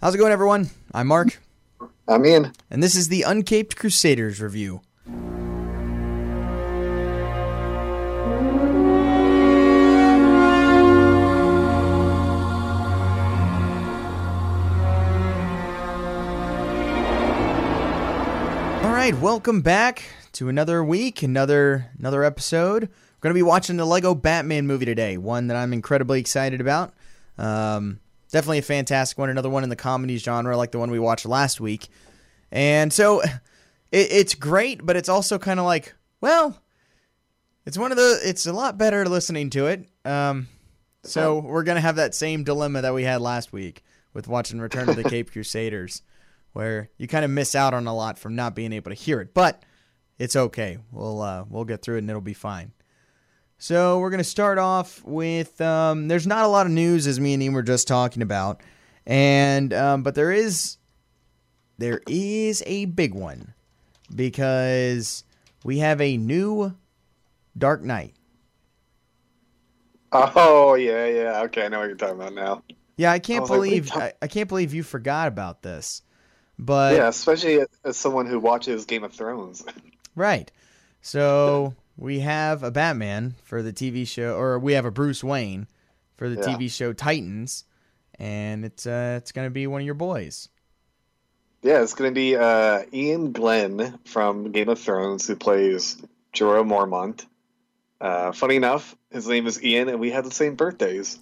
How's it going, everyone? I'm Mark, I'm Ian. and this is the Uncaped Crusaders review. All right, welcome back to another week, another another episode. We're going to be watching the Lego Batman movie today, one that I'm incredibly excited about. Um, definitely a fantastic one, another one in the comedy genre, like the one we watched last week. And so, it, it's great, but it's also kind of like, well, it's one of the. It's a lot better listening to it. Um, so we're gonna have that same dilemma that we had last week with watching Return of the Cape Crusaders, where you kind of miss out on a lot from not being able to hear it. But it's okay. We'll uh, we'll get through it and it'll be fine. So we're gonna start off with. Um, there's not a lot of news as me and Ian were just talking about, and um, but there is there is a big one because we have a new Dark Knight. Oh yeah, yeah. Okay, I know what you're talking about now. Yeah, I can't like, wait, believe Tom- I, I can't believe you forgot about this. But yeah, especially as someone who watches Game of Thrones. right. So we have a Batman for the TV show or we have a Bruce Wayne for the Yeah. TV show Titans and it's uh it's going to be one of your boys. yeah, it's gonna be uh, Iain Glen from Game of Thrones who plays Jorah Mormont. Uh, funny enough, his name is Ian, and we have the same birthdays.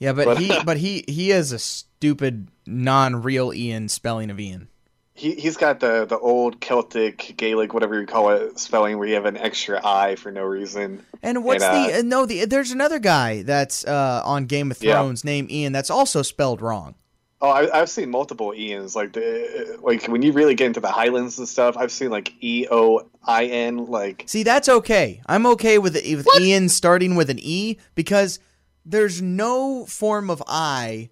Yeah, but, But- he but he he has a stupid non-real Ian spelling of Ian. He he's got the the old Celtic Gaelic, whatever you call it, spelling where you have an extra I for no reason. And what's And, the uh, no? The, there's another guy that's uh, on Game of Yeah. Thrones named Ian that's also spelled wrong. Oh, I, I've seen multiple Ians. Like the like when you really get into the Highlands and stuff, I've seen like E O I N. Like See, that's okay. I'm okay with it, with Ian starting with an E because there's no form of I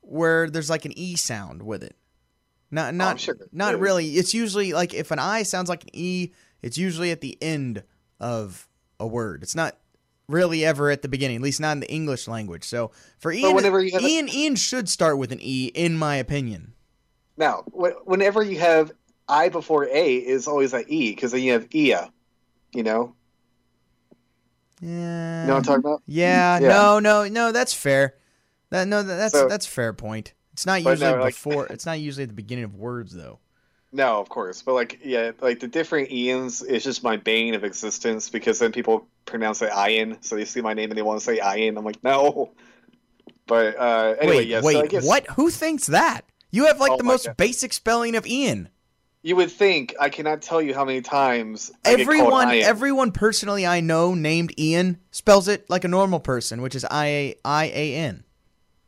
where there's like an E sound with it. Not not Oh, sure not really. It's usually like if an I sounds like an E, it's usually at the end of a word. It's not really ever at the beginning, at least not in the English language. So for Ian, have a- Ian Ian should start with an E, in my opinion. now, whenever you have I before A, is always an E because then you have Ia. You know, Yeah. you know what I'm talking about? Yeah, Yeah. no, no, no. That's fair. That no, that's So- that's fair point. It's not usually no, like- before. it's not usually at the beginning of words, though. No, of course, but like yeah, like the different Ians is just my bane of existence because then people pronounce it Ian, so they see my name and they want to say Ian. I'm like no. But uh, anyway, wait, yeah. wait, so I guess what? Who thinks that? You have like Oh the most God. basic spelling of Ian. You would think I cannot tell you how many times Everyone, everyone personally I know named Ian spells it like a normal person, which is I A I A N.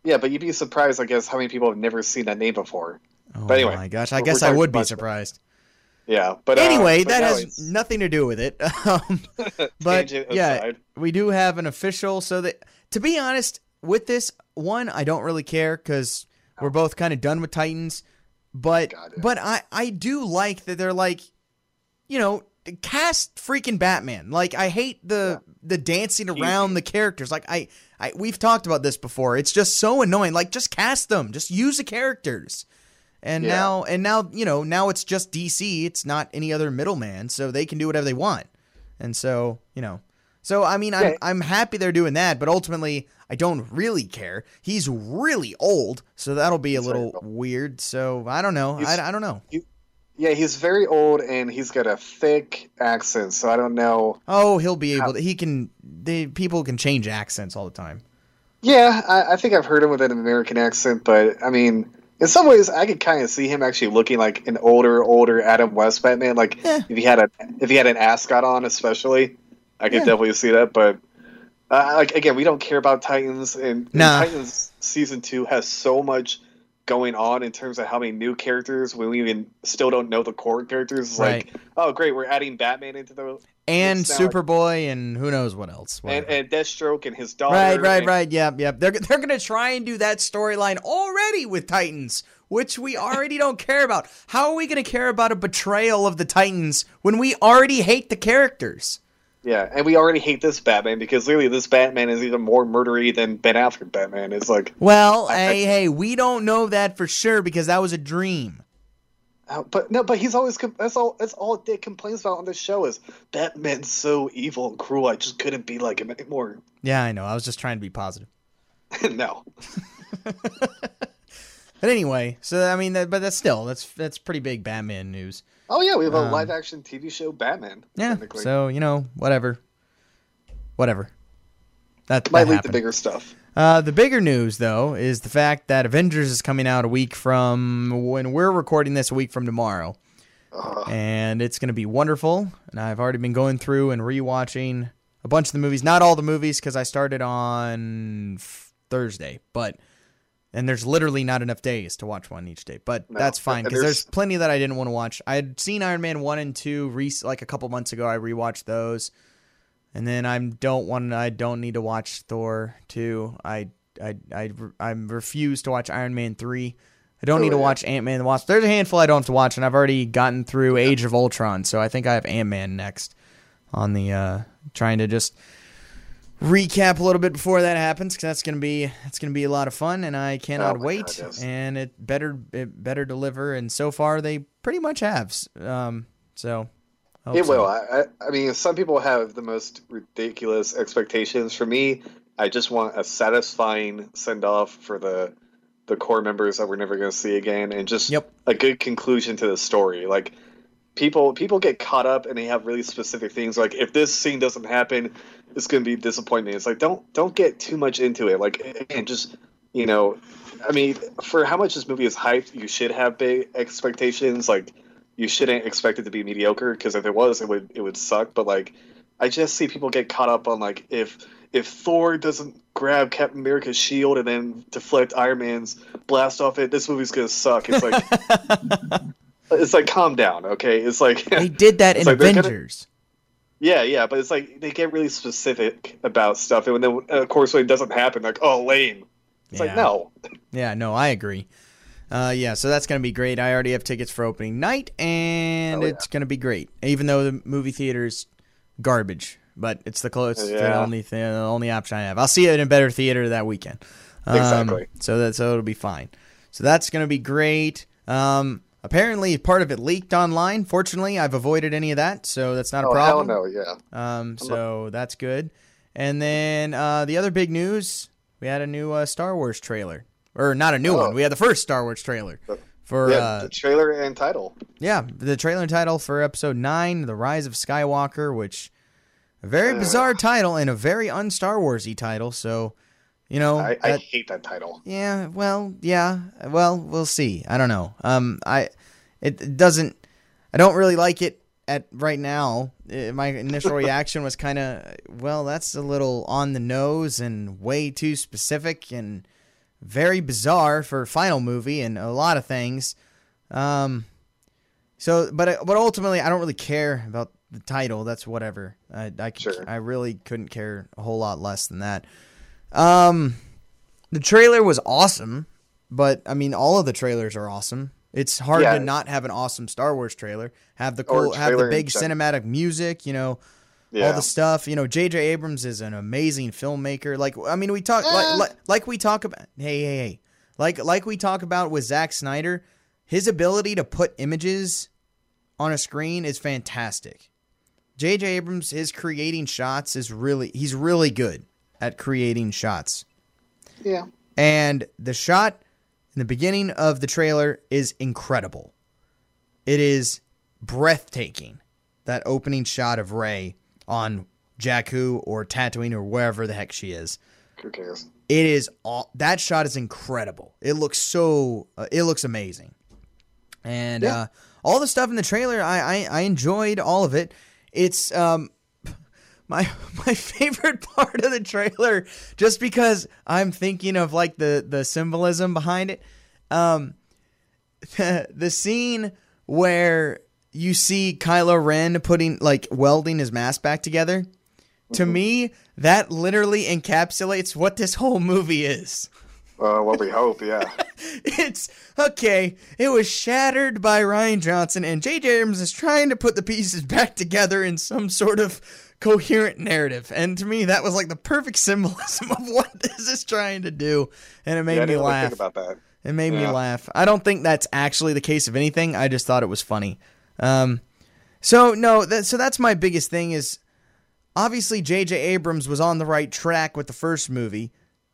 Yeah, but you'd be surprised, I guess, how many people have never seen that name before. Oh But anyway, my gosh, I guess I would be surprised. Yeah, but uh, Anyway, but that has it's- nothing to do with it. Um, but yeah, aside. we do have an official. So that to be honest, with this one, I don't really care because we're both kind of done with Titans. But but I I do like that they're like, you know, cast freaking Batman. Like I hate the the dancing around the characters. Like I I we've talked about this before. It's just so annoying. Like just cast them. Just use the characters. And Yeah. now and now you know now it's just DC. It's not any other middleman, so they can do whatever they want. And so you know, so I mean, I'm Yeah. I'm happy they're doing that, but ultimately I don't really care. He's really old, so that'll be a little weird. So I don't know. I, I don't know. Yeah, he's very old and he's got a thick accent, so I don't know. Oh, he'll be able to. He can. They people can change accents all the time. Yeah, I, I think I've heard him with an American accent, but I mean, in some ways, I could kind of see him actually looking like an older, older Adam West Batman. Like Yeah. if he had a if he had an ascot on, especially, I could Yeah. definitely see that. But uh, like again, we don't care about Titans, and, and Titans season two has so much going on in terms of how many new characters when we even still don't know the core characters. It's Right. like, oh great, we're adding Batman into the And Superboy and who knows what else. and, and Deathstroke and his daughter. right, right, and- right. Yep, yep. They're they're gonna try and do that storyline already with Titans, which we already don't care about. How are we gonna care about a betrayal of the Titans when we already hate the characters? Yeah, and we already hate this Batman because literally this Batman is even more murdery than Ben Affleck Batman. It's like, Well, I- hey, hey, we don't know that for sure because that was a dream. uh, but no, but he's always that's all that's all Dick complains about on this show is Batman's so evil and cruel. I just couldn't be like him anymore. Yeah, I know. I was just trying to be positive. no, But anyway, so I mean, that, but that's still that's that's pretty big Batman news. Oh yeah, we have a Um, live action TV show Batman. Yeah. So you know, whatever, whatever. That, might that the happened. bigger stuff. Uh, the bigger news, though, is the fact that Avengers is coming out a week from when we're recording this, a week from tomorrow. Ugh. And it's going to be wonderful. And I've already been going through and rewatching a bunch of the movies. Not all the movies, because I started on Thursday. But, and there's literally not enough days to watch one each day. But No, that's fine, because there's there's- plenty that I didn't want to watch. I had seen Iron Man 1 and 2 re- like a couple months ago. I rewatched those. And then I don't want. I don't need to watch Thor two. I I I I refuse to watch Iron Man three. I don't Oh, need to yeah. watch Ant Man and the Wasp. There's a handful I don't have to watch, and I've already gotten through Age of Ultron, so I think I have Ant Man next on the uh trying to just recap a little bit before that happens because that's gonna be it's gonna be a lot of fun, and I cannot Oh wait. God. And it better it better deliver, and so far they pretty much have. Um, so It so. will. I, I, I mean, some people have the most ridiculous expectations. For me, I just want a satisfying send off for the the core members that we're never going to see again, and just Yep. a good conclusion to the story. Like people, people get caught up and they have really specific things. Like if this scene doesn't happen, it's going to be disappointing It's like don't don't get too much into it. Like and just you know, I mean, for how much this movie is hyped, you should have big expectations. Like you shouldn't expect it to be mediocre because if it was, it would it would suck. But like, I just see people get caught up on like if if Thor doesn't grab Captain America's shield and then deflect Iron Man's blast off it, this movie's gonna suck. It's like it's like calm down, okay? It's like they did that in like gonna- Avengers. yeah, yeah, but it's like they get really specific about stuff, and then of course when it doesn't happen, like oh lame. It's like no, Yeah, no, I agree. Uh, yeah, so that's gonna be great. I already have tickets for opening night, and Oh, yeah. it's gonna be great. Even though the movie theater's garbage, but it's the closest, the only thing, the only option I have. I'll see it in a better theater that weekend. Um, Exactly. So that so it'll be fine. So that's gonna be great. Um, apparently, part of it leaked online. Fortunately, I've avoided any of that, so that's not a oh hell problem. no, yeah. Um, so that's good. And then uh, the other big news, we had a new uh, Star Wars trailer, or not a new Oh. one. We had the first Star Wars trailer for yeah, uh, the trailer and title. yeah, the trailer and title for Episode Nine, The Rise of Skywalker, which a very bizarre title and a very un Star Warsy title. So, you know, I, I that- hate that title. yeah, well, yeah, well, we'll see. I don't know. Um, I it, it doesn't. I don't really like it at right now. Uh, my initial reaction was kind of, well, that's a little on the nose and way too specific and very bizarre for a final movie and a lot of things. Um, so, but but ultimately, I don't really care about the title. That's whatever. I I, Sure. I really couldn't care a whole lot less than that. Um, the trailer was awesome, but I mean, all of the trailers are awesome. It's hard Yeah. to not have an awesome Star Wars trailer. Have the cool, have the big cinematic music. You know, Yeah. all the stuff. You know, J.J. Abrams is an amazing filmmaker. Like, I mean, we talk like, like like we talk about. Hey, hey, hey. Like like we talk about with Zack Snyder, his ability to put images on a screen is fantastic. J.J. Abrams, his creating shots is really he's really good at creating shots. yeah. And the shot in the beginning of the trailer is incredible. It is breathtaking. That opening shot of Rey on Jakku or Tatooine or wherever the heck she is. Who cares? It is all that shot is incredible. It looks so uh, it looks amazing. And Yeah. uh, all the stuff in the trailer, I, I I enjoyed all of it. It's um my my favorite part of the trailer, just because I'm thinking of like the the symbolism behind it. Um, the scene where you see Kylo Ren putting like welding his mask back together. To me, that literally encapsulates what this whole movie is. Uh, well, we hope. Yeah. It's okay. It was shattered by Rian Johnson, and J.J. Abrams is trying to put the pieces back together in some sort of coherent narrative. And to me, that was like the perfect symbolism of what this is trying to do. And it made yeah, me laugh. about that. It made me laugh. I don't think that's actually the case of anything. I just thought it was funny. Um, so no, that, so that's my biggest thing is obviously J.J. Abrams was on the right track with the first movie,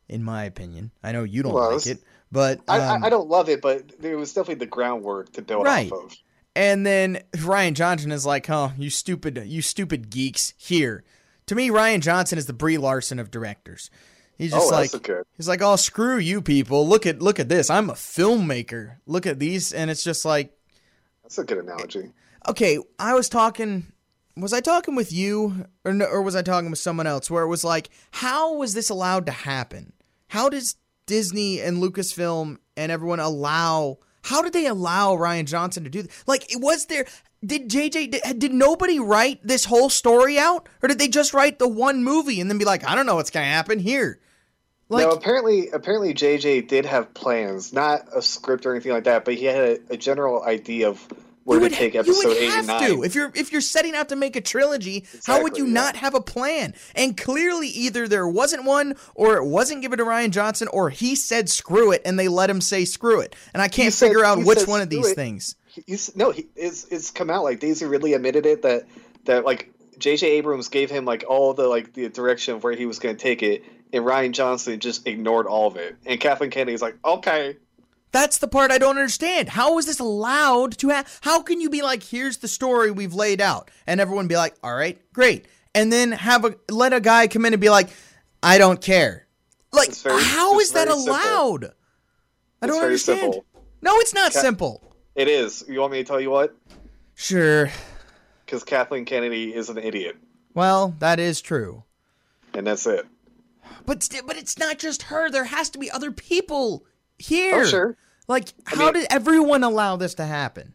in my opinion. I know you don't like it, but I, um, I, I don't love it, but it was definitely the groundwork to build Right. off of. And then Rian Johnson is like, "Oh, you stupid, you stupid geeks!" Here, to me, Rian Johnson is the Brie Larson of directors. He's just Oh, like, good. he's like, "Oh, screw you, people! Look at look at this. I'm a filmmaker. Look at these." And it's just like, That's a good analogy. okay, I was talking. Was I talking with you, or no, or was I talking with someone else? Where it was like, how was this allowed to happen? How does Disney and Lucasfilm and everyone allow? How did they allow Rian Johnson to do? Like, was there? Did JJ? Did, did nobody write this whole story out, or did they just write the one movie and then be like, I don't know what's gonna happen here? Like, no, apparently, apparently JJ did have plans, not a script or anything like that, but he had a, a general idea of where you to would, take you episode would eight have nine. to if you're if you're setting out to make a trilogy. how would you yeah. not have a plan? And clearly, either there wasn't one, or it wasn't given to Rian Johnson, or he said screw it, and they let him say screw it. And I can't said- figure out which said one of these it. things. He's, no, he, it's it's come out like Daisy Ridley admitted it that that like J.J. Abrams gave him like all the like the direction of where he was going to take it, and Rian Johnson just ignored all of it. And Kathleen Kennedy's like, okay, That's the part I don't understand. How is this allowed to have? How can you be like, here's the story we've laid out, and everyone be like, all right, great, and then have a let a guy come in and be like, I don't care. Like, very- how is that very simple. allowed? I don't very understand. simple. No, it's not Ca- simple. it is. You want me to tell you what? Sure. Because Kathleen Kennedy is an idiot, Well, that is true. and that's it. But st- but it's not just her. There has to be other people here. Oh, sure. Like, I how mean- did everyone allow this to happen?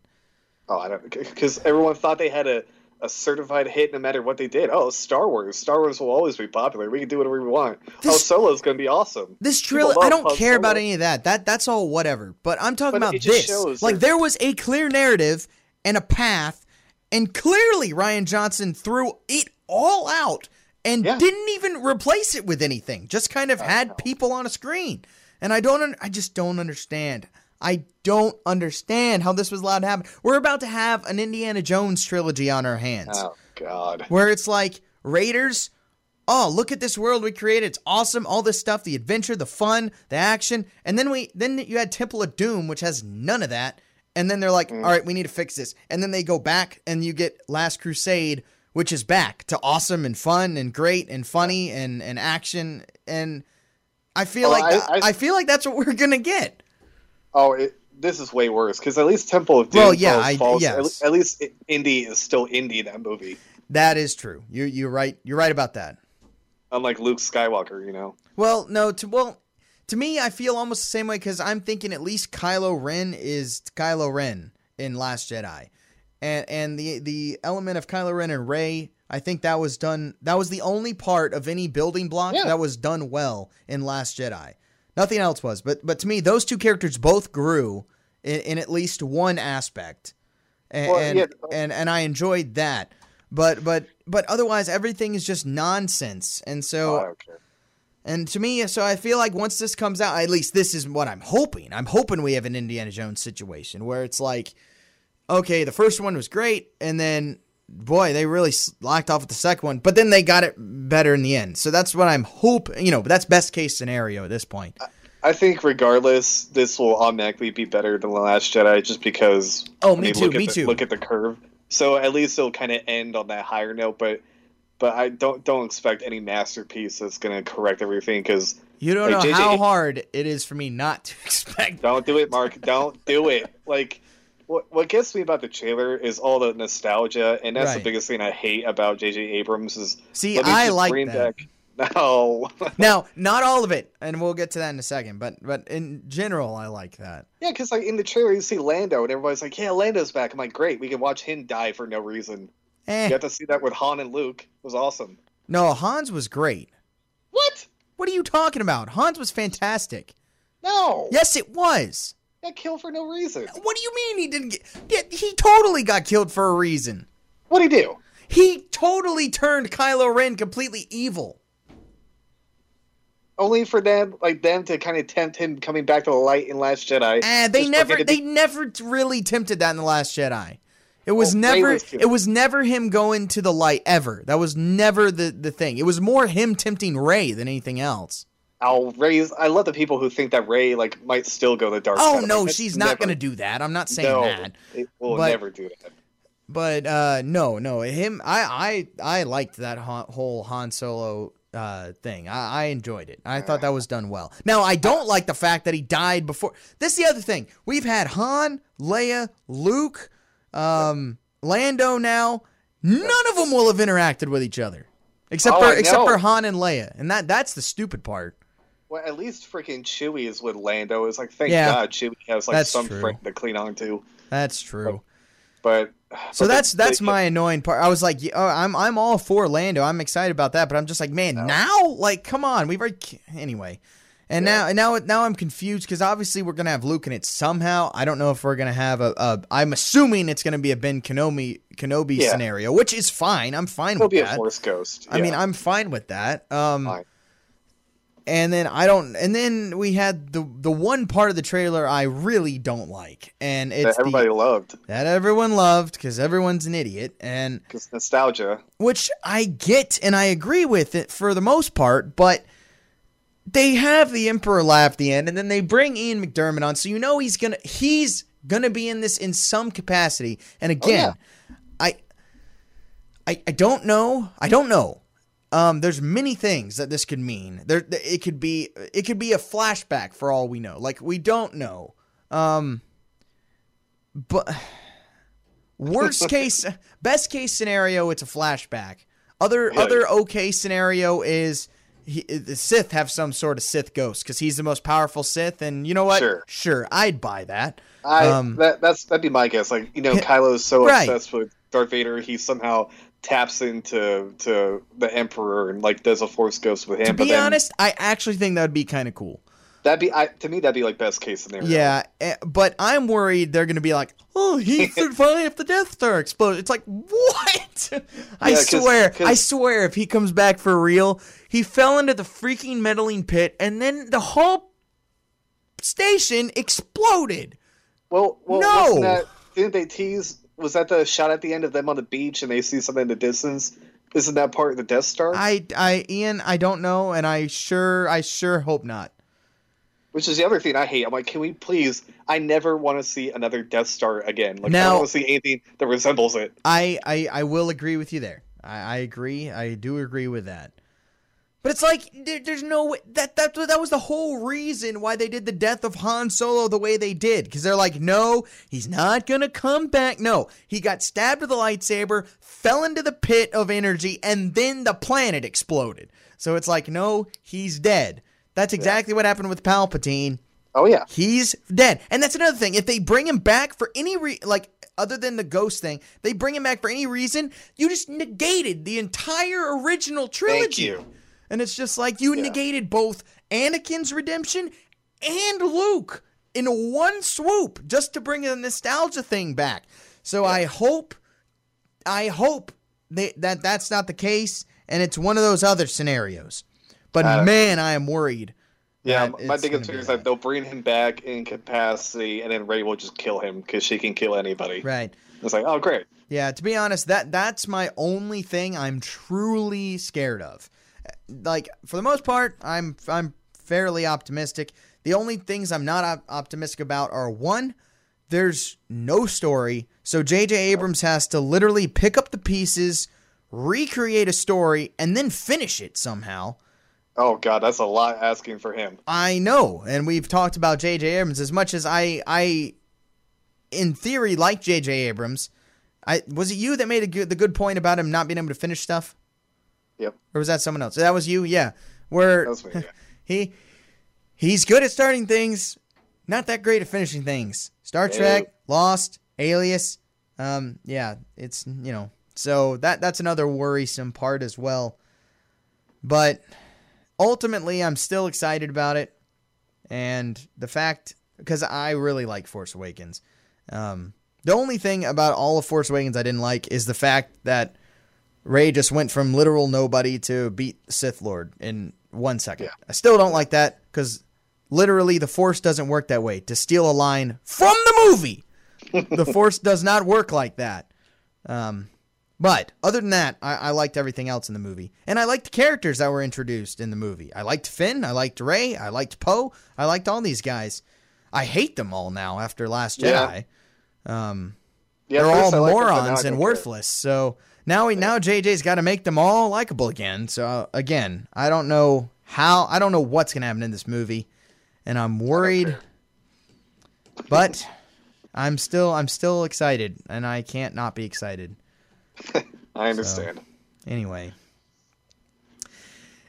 Oh, I don't because everyone thought they had a, a certified hit no matter what they did. Oh, Star Wars. Star Wars will always be popular. We can do whatever we want. oh, This- Solo's going to be awesome. This trilogy, I don't care about any of that. That that's all whatever. But I'm talking But about this. like there was a clear narrative and a path, and clearly Rian Johnson threw it all out and Yeah. didn't even replace it with anything. Just kind of had people on a screen. And I don't. un- I just don't understand. I don't understand how this was allowed to happen. We're about to have an Indiana Jones trilogy on our hands Oh God. where it's like Raiders. Oh, look at this world we created. It's awesome. All this stuff, the adventure, the fun, the action. And then we then you had Temple of Doom, which has none of that. And then they're like, Mm. "All right, we need to fix this." And then they go back and you get Last Crusade, which is back to awesome and fun and great and funny and, and action. And I feel Oh, like I- I, I- feel like that's what we're gonna get. Oh, it, this is way worse because at least Temple of Doom Well, yeah, falls, I- falls- yes. at, at least i- Indy is still Indy in that movie, That is true. You you're right. You're right about that. unlike Luke Skywalker. You know. Well, no, to well, to me, I feel almost the same way because I'm thinking at least Kylo Ren is Kylo Ren in Last Jedi, and and the the element of Kylo Ren and Rey, I think that was done. That was the only part of any building block Yeah. that was done well in Last Jedi. Nothing else was, but but to me, those two characters both grew in, in at least one aspect, and Well, and, yeah. and and I enjoyed that. But but but otherwise, everything is just nonsense, and so. Oh, I. And to me, so I feel like once this comes out, at least this is what I'm hoping. I'm hoping we have an Indiana Jones situation where it's like, okay, the first one was great, and then boy, they really locked off with the second one, but then they got it better in the end. So that's what I'm hoping. You know, but that's best case scenario at this point. I think regardless, this will automatically be better than the Last Jedi, just because. Oh, I me mean, too, me the, too. Look at the curve. So at least it'll kind of end on that higher note, but. But I don't don't expect any masterpiece that's gonna correct everything because You don't Like, know JJ how hard it is for me not to expect. Don't do it, Mark. Don't do it. Like, what what gets me about the trailer is all the nostalgia, and that's Right. the biggest thing I hate about J.J. Abrams is. See, I like that. Back... No. Now, not all of it, and we'll get to that in a second. But but in general, I like that. yeah, because like in the trailer you see Lando, and everybody's like, "Yeah, Lando's back." I'm like, "Great, we can watch him die for no reason." Eh, You got to see that with Han and Luke. It was awesome. no, Hans was great. What? What are you talking about? Hans was fantastic. No. Yes, it was. Got killed for no reason. What do you mean he didn't get? Yeah, he totally got killed for a reason. What'd he do? He totally turned Kylo Ren completely evil. Only for them, like them, to kind of tempt him coming back to the light in Last Jedi. And they Just never they be- never really tempted that in the Last Jedi. It was Well, never was it was never him going to the light ever. That was never the the thing. It was more him tempting Rey than anything else. I'll raise. I love the people who think that Rey like might still go the dark Oh side. No, like, she's not never- going to do that. I'm not saying no, that. It will But- never do that. But uh no, no, him I I I liked that Han, whole Han Solo uh thing. I, I enjoyed it. I thought that was done well. Now I don't like the fact that he died before. This is the other thing. We've had Han, Leia, Luke, um, Lando. Now none of them will have interacted with each other, except Oh, for except for Han and Leia, and that that's the stupid part. Well, at least freaking Chewie is with Lando. It's like thank Yeah. God Chewie has like That's some true. friend to clean on to. That's true. But So but that's they- that's they- my annoying part. I was like, oh, I'm I'm all for Lando. I'm excited about that, but I'm just like, man, No. now, like, come on, we've already anyway. And Yeah. now now now I'm confused because obviously we're gonna have Luke in it somehow. I don't know if we're gonna have a. a I'm assuming it's gonna be a Ben Kenobi Kenobi Yeah. scenario, which is fine. I'm fine He'll with be a that. Force ghost. I mean. I'm fine with that. Um, Fine. And then I don't. And then we had the the one part of the trailer I really don't like, and it's that everybody the, loved that everyone loved because everyone's an idiot and because nostalgia. which I get and I agree with it for the most part, but they have the Emperor laugh at the end, and then they bring Ian McDiarmid on, so you know he's gonna he's gonna be in this in some capacity. And oh, again, I, I I don't know. I don't know. Um, there's many things that this could mean. There, it could be it could be a flashback for all we know. Like we don't know. Um, but worst case, best case scenario, it's a flashback. Other Yeah. other okay scenario is he, the Sith have some sort of Sith ghost because he's the most powerful Sith, and you know what? Sure. I'd buy that. I Um, that that's that'd be my guess. Like you know, Kylo's so right. obsessed with Darth Vader, he somehow taps into to the Emperor and like does a Force ghost with him. To but be then honest, I actually think that would be kind of cool. that'd be I, to me that'd be like best case scenario. Yeah, eh, but I'm worried they're going to be like, "Oh, he survived the Death Star explosion." It's like, what? I 'cause- swear, 'cause- I swear, if he comes back for real, he fell into the freaking meddling pit, and then the whole station exploded. Well, well, No! that didn't they tease? Was that the shot at the end of them on the beach and they see something in the distance? Isn't that part of the Death Star? I, I, Ian, I don't know, and I sure, I sure hope not. Which is the other thing I hate. I'm like, can we please? I never want to see another Death Star again. Like, I don't want to see anything that resembles it. I, I, I will agree with you there. I, I agree. I do agree with that. But it's like there, there's no way that that that was the whole reason why they did the death of Han Solo the way they did because they're like, no, he's not gonna come back. No, he got stabbed with a lightsaber, fell into the pit of energy, and then the planet exploded. So it's like, no, he's dead. That's exactly what happened with Palpatine. Oh yeah, He's dead. And that's another thing. If they bring him back for any re like other than the ghost thing, they bring him back for any reason, you just negated the entire original trilogy. thank you. And it's just like you Yeah. negated both Anakin's redemption and Luke in one swoop just to bring the nostalgia thing back. So I hope I hope they, that that's not the case and it's one of those other scenarios. But Uh, man, I am worried. Yeah, my biggest fear is that. that they'll bring him back in capacity, and then Rey will just kill him because she can kill anybody. Right. It's like, oh great. Yeah, to be honest, that that's my only thing I'm truly scared of. Like for the most part, I'm I'm fairly optimistic. The only things I'm not op- optimistic about are one, there's no story, so J.J. Abrams has to literally pick up the pieces, recreate a story, and then finish it somehow. Oh god, that's a lot asking for him. I know, and we've talked about J.J. Abrams as much as I, I, in theory, like J.J. Abrams. I was it you that made a good, the good point about him not being able to finish stuff, Yep, or was that someone else? That was you, yeah. Where that was me. Yeah. he he's good at starting things, not that great at finishing things. Star. Trek, Lost, Alias, um, yeah, it's you know, so that that's another worrisome part as well. But ultimately, I'm still excited about it, and the fact because I really like Force Awakens. Um, the only thing about all of Force Awakens I didn't like is the fact that Rey just went from literal nobody to beat Sith Lord in one second. Yeah. I still don't like that because literally the Force doesn't work that way. To steal a line from the movie, the Force does not work like that. Um, but other than that, I, I liked everything else in the movie, and I liked the characters that were introduced in the movie. I liked Finn, I liked Rey, I liked Poe, I liked all these guys. I hate them all now after Last Yeah. Jedi. Um, Yeah, they're all first I liked it, but now I morons don't and care. worthless. So now we now JJ's got to make them all likable again. So again, I don't know how I don't know what's gonna happen in this movie, and I'm worried. But I'm still I'm still excited, and I can't not be excited. I understand. Anyway,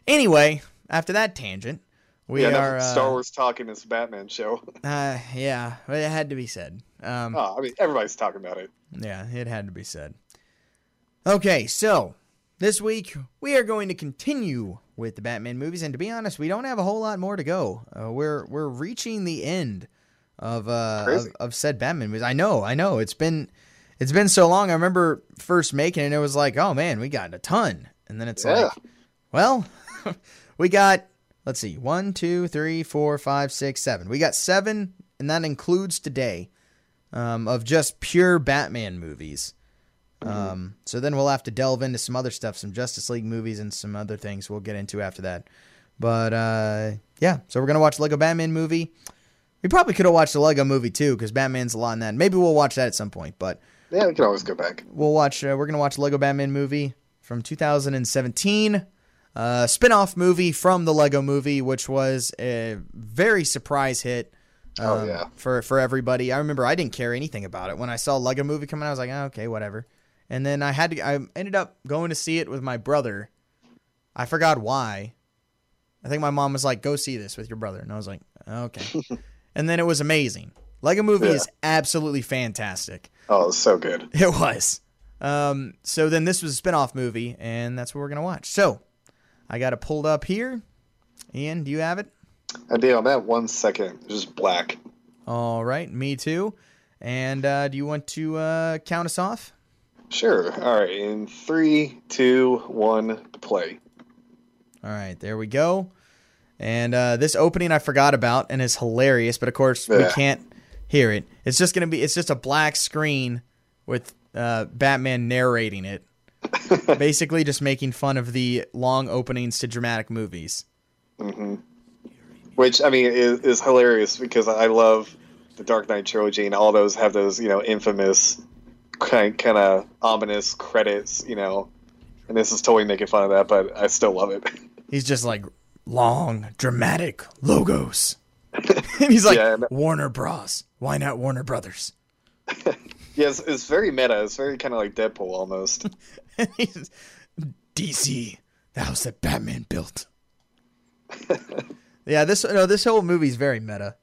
anyway, after that tangent, we yeah, are uh, Star Wars talking this Batman show. Uh, yeah, it had to be said. Um, Oh, I mean, everybody's talking about it. Yeah, it had to be said. Okay, so this week we are going to continue with the Batman movies, and to be honest, we don't have a whole lot more to go. Uh, we're we're reaching the end of uh of, of said Batman movies. I know, I know. It's been it's been so long. I remember first making it, and it was like, oh man, we got a ton, and then it's Yeah. like, well, we got let's see, one, two, three, four, five, six, seven. We got seven, and that includes today um, of just pure Batman movies. Um, so then we'll have to delve into some other stuff, some Justice League movies, and some other things we'll get into after that. But uh, yeah, so we're gonna watch Lego Batman movie. We probably could have watched the Lego movie too, because Batman's a lot in that. Maybe we'll watch that at some point. But Yeah, we can always go back. we'll watch. Uh, we're gonna watch Lego Batman movie from 2017, uh, spin-off movie from the Lego movie, which was a very surprise hit. Oh, um, yeah. for for everybody. I remember I didn't care anything about it when I saw Lego movie coming. out, I was like, oh, okay, whatever. And then I had to. I ended up going to see it with my brother. I forgot why. I think my mom was like, "Go see this with your brother," and I was like, "Okay." and then it was amazing. Lego movie Yeah. is absolutely fantastic. Oh, so good. It was. Um, so then this was a spin-off movie, and that's what we're gonna watch. So I got it pulled up here. Ian, do you have it? I I'm at one second. It's just black. All right, me too. And uh, do you want to uh, count us off? Sure. All right. In three, two, one, play. All right, there we go. And uh, this opening I forgot about and is hilarious, but of course we can't hear it. It's just gonna be it's just a black screen with uh, Batman narrating it, basically just making fun of the long openings to dramatic movies. hmm Which I mean is, is hilarious because I love the Dark Knight trilogy, and all those have those you know infamous kind kind of ominous credits, you know. And this is totally making fun of that, but I still love it. He's just like long dramatic logos, and he's like Yeah, and- Warner Bros. Why not Warner Brothers? yes, it's very meta. It's very kind of like Deadpool almost. DC, the house that Batman built. yeah, this no, this whole movie's very meta,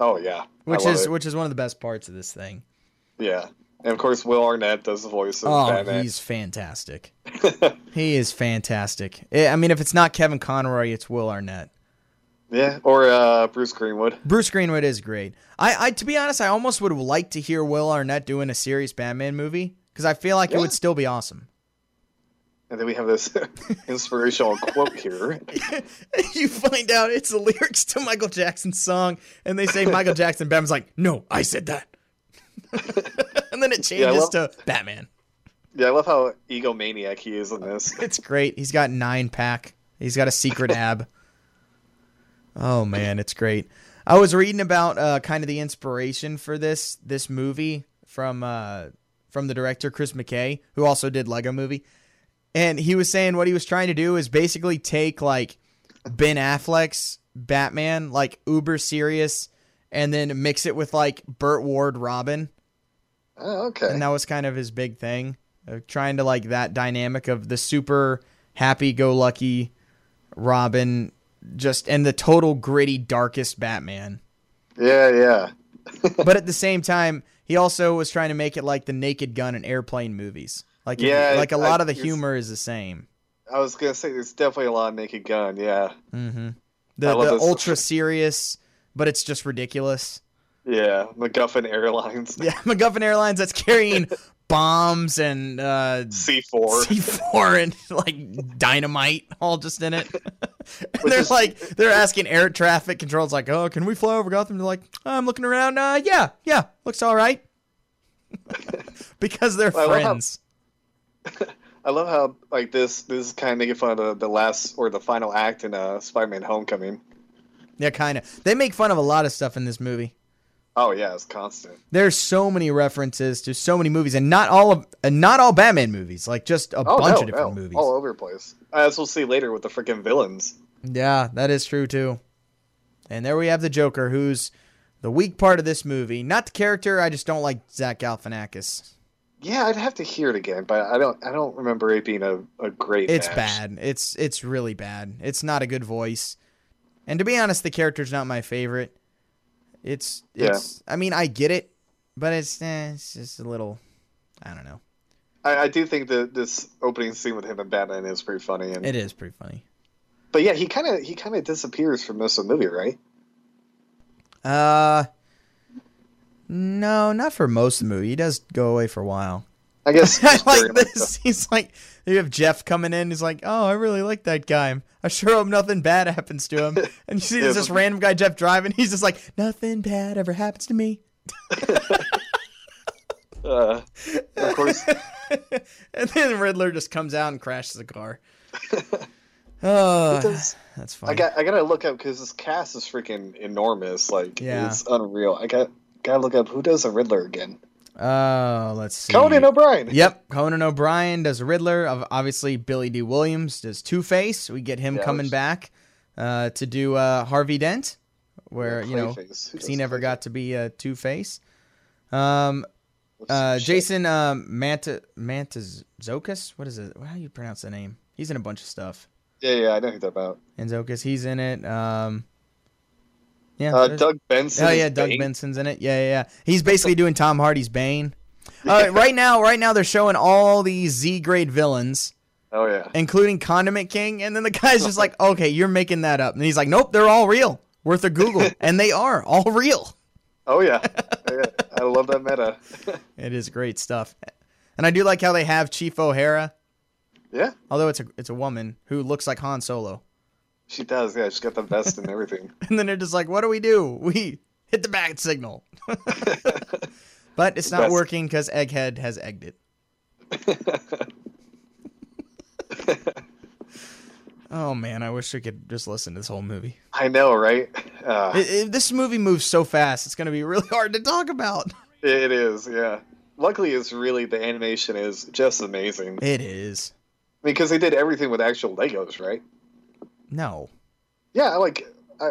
Oh yeah, which is it. which is one of the best parts of this thing. yeah. And of course, Will Arnett does the voice of Oh, Batman. he's fantastic. he is fantastic. I I mean, if it's not Kevin Conroy, it's Will Arnett. Yeah, or uh, Bruce Greenwood. Bruce Greenwood is great. I, I, to be honest, I almost would like to hear Will Arnett doing a serious Batman movie because I feel like it would still be awesome. And then we have this inspirational quote here. you find out it's the lyrics to Michael Jackson's song, and they say Michael Jackson. Batman's like, "No, I said that," and then it Yeah, changes love- to Batman. Yeah, I love how egomaniac he is in this. It's great. He's got nine pack. He's got a secret ab. Oh man, it's great. I was reading about uh, kind of the inspiration for this this movie from uh, from the director Chris McKay, who also did Lego Movie, and he was saying what he was trying to do is basically take like Ben Affleck's Batman, like uber serious, and then mix it with like Burt Ward Robin Oh, okay. and that was kind of his big thing of trying to like that dynamic of the super happy-go-lucky robin just and the total gritty darkest batman Yeah, yeah. but at the same time he also was trying to make it like the naked gun and airplane movies like Yeah, like a I- lot of the humor is the same I was gonna say there's definitely a lot of Naked Gun. Yeah, Mm-hmm. I the, the ultra serious but it's just ridiculous yeah. MacGuffin Airlines. yeah macguffin airlines that's carrying bombs and uh, C4. C4 and like dynamite all just in it. and they're like they're asking air traffic control's like, "Oh, can we fly over Gotham?" They're like, "I'm looking around. Uh, yeah, yeah, looks all right." because they're I love how- friends. I love how like this this is kind of making fun of the, the last or the final act in uh, Spider-Man: Homecoming. Yeah, kind of. They make fun of a lot of stuff in this movie. Oh yeah, it's constant. There's so many references to so many movies, and not all of, and not all Batman movies. Like just a Oh bunch no, of different no, movies. all over the place. As we'll see later with the freaking villains. Yeah, that is true too. And there we have the Joker, who's the weak part of this movie. Not the character. I just don't like Zach Galifianakis. Yeah, I'd have to hear it again, but I don't I don't remember it being a, a great. It's match. bad. It's it's really bad. It's not a good voice. And to be honest, the character's not my favorite. It's Yeah. I mean, I get it, but it's eh, it's just a little. I don't know. I, I do think that this opening scene with him and Batman is pretty funny, and It is pretty funny. but yeah, he kind of he kind of disappears for most of the movie, right? Uh, no, not for most of the movie. He does go away for a while. I guess I like this. He's like, you have Jeff coming in. He's like, oh, I really like that guy. I sure hope nothing bad happens to him. And you see there's this random guy, Jeff, driving. He's just like, nothing bad ever happens to me. uh, of course, and then Riddler just comes out and crashes the car. Oh, does- that's fine. I got I gotta look up because this cast is freaking enormous. Like Yeah. it's unreal. I got gotta look up who does the Riddler again. Oh, let's see. Conan O'Brien. Yep, Conan O'Brien does Riddler. Of obviously Billy Dee Williams does Two Face. We get him Yeah, coming back uh, to do uh, Harvey Dent, where you know. He never got to be a Two Face. Um, uh. Jason um, Manta Mantzoukas. What is it? How do you pronounce the name? He's in a bunch of stuff. Yeah, yeah, I know who that about. And Zokas, he's in it. Um, yeah. Uh, Doug Benson. Oh yeah, Doug Bane. Benson's in it. Yeah, yeah, yeah. He's basically doing Tom Hardy's Bane. Uh, right now, right now they're showing all these Z grade villains, Oh yeah. including Condiment King, and then the guy's just like, "Okay, you're making that up," and he's like, "Nope, they're all real, worth a Google," and they are all real. Oh yeah. Oh, yeah. I love that meta. It is great stuff, and I do like how they have Chief O'Hara, yeah, although it's a it's a woman who looks like Han Solo, she does. Yeah, she's got the vest and everything. and then they're just like, "What do we do? We hit the bat signal." But it's not working because Egghead has egged it. Oh man, I wish we could just listen to this whole movie. I know, right? Uh, It, it- this movie moves so fast; it's going to be really hard to talk about. it is. Yeah. Luckily, it's really the animation is just amazing It is. because they did everything with actual Legos, right? No, Yeah, like I,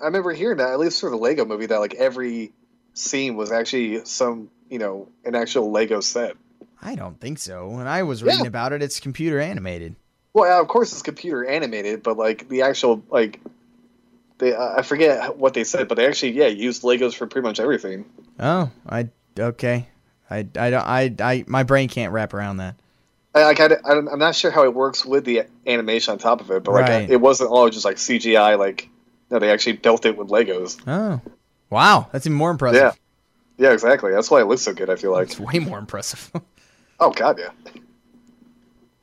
I remember hearing that at least for the Lego movie that like every scene was actually some you know an actual Lego set. I don't think so. When I was reading Yeah. about it, it's computer animated. Well, of course it's computer animated, but like the actual like they I forget what they said, but they actually yeah used Legos for pretty much everything. Oh, I okay. I, I don't I I my brain can't wrap around that. I, like I, I'm not sure how it works with the animation on top of it, but like Right. it wasn't all just like CGI. Like no, they actually built it with Legos. Oh, wow, that's even more impressive. Yeah. Yeah, exactly. That's why it looks so good. I feel like. It's way more impressive. Oh God, yeah.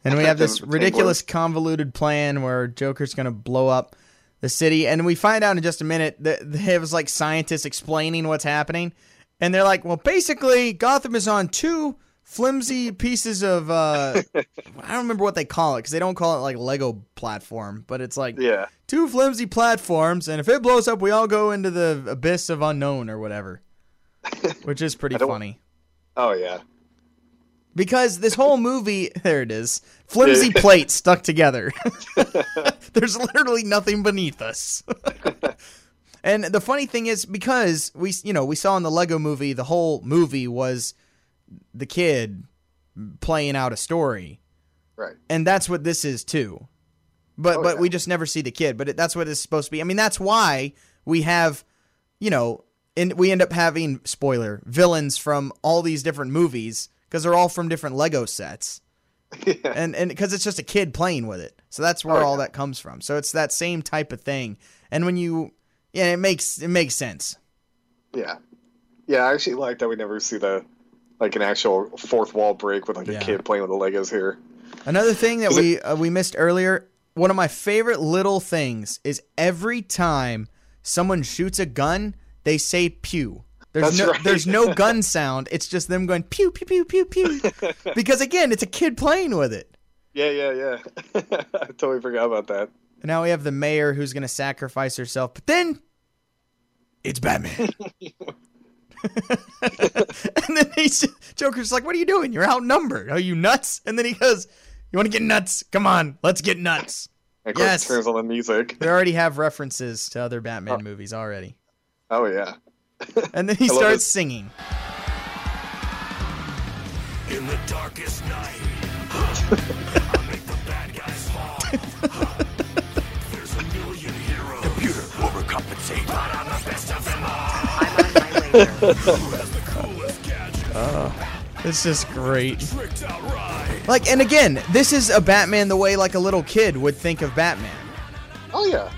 And we have this ridiculous convoluted plan where Joker's going to blow up the city. And we find out in just a minute that it was like scientists explaining what's happening. And they're like, well, basically, Gotham is on two flimsy pieces of, uh, I don't remember what they call it because they don't call it like Lego platform, but it's like Yeah. two flimsy platforms. And if it blows up, we all go into the abyss of unknown or whatever, which is pretty funny. Oh yeah. Because this whole movie, there it is, flimsy plates stuck together. There's literally nothing beneath us. and the funny thing is, because we, you know, we saw in the Lego movie, the whole movie was the kid playing out a story, Right. and that's what this is too. But Oh, but yeah. we just never see the kid. But it, that's what it's supposed to be. I mean, that's why we have, you know, and we end up having spoiler villains from all these different movies because they're all from different Lego sets, yeah. and and because it's just a kid playing with it. So that's where Oh, all yeah. that comes from. So it's that same type of thing. And when you, yeah, it makes it makes sense. Yeah. Yeah. I actually like that we never see the like an actual fourth wall break with like Yeah. a kid playing with the Legos here. Another thing that we uh, we missed earlier, one of my favorite little things is every time someone shoots a gun, they say pew. There's no right. there's no gun sound. It's just them going pew pew pew pew pew. because again, it's a kid playing with it. Yeah, yeah, yeah. I totally forgot about that. And now we have the mayor who's going to sacrifice herself, but then it's Batman. and then he's Joker's like, "What are you doing? You're outnumbered. Are you nuts?" And then he goes, "You want to get nuts? Come on, let's get nuts." And of course, Yes. turns on the music. They already have references to other Batman Oh. movies already. Oh yeah. And then he I love starts singing. In the darkest night, I make the bad guys fall. There's a million heroes. Computer overcompensate, gadget? It's just great. Tricked out right. Like, and again, this is a Batman the way like a little kid would think of Batman. Oh yeah.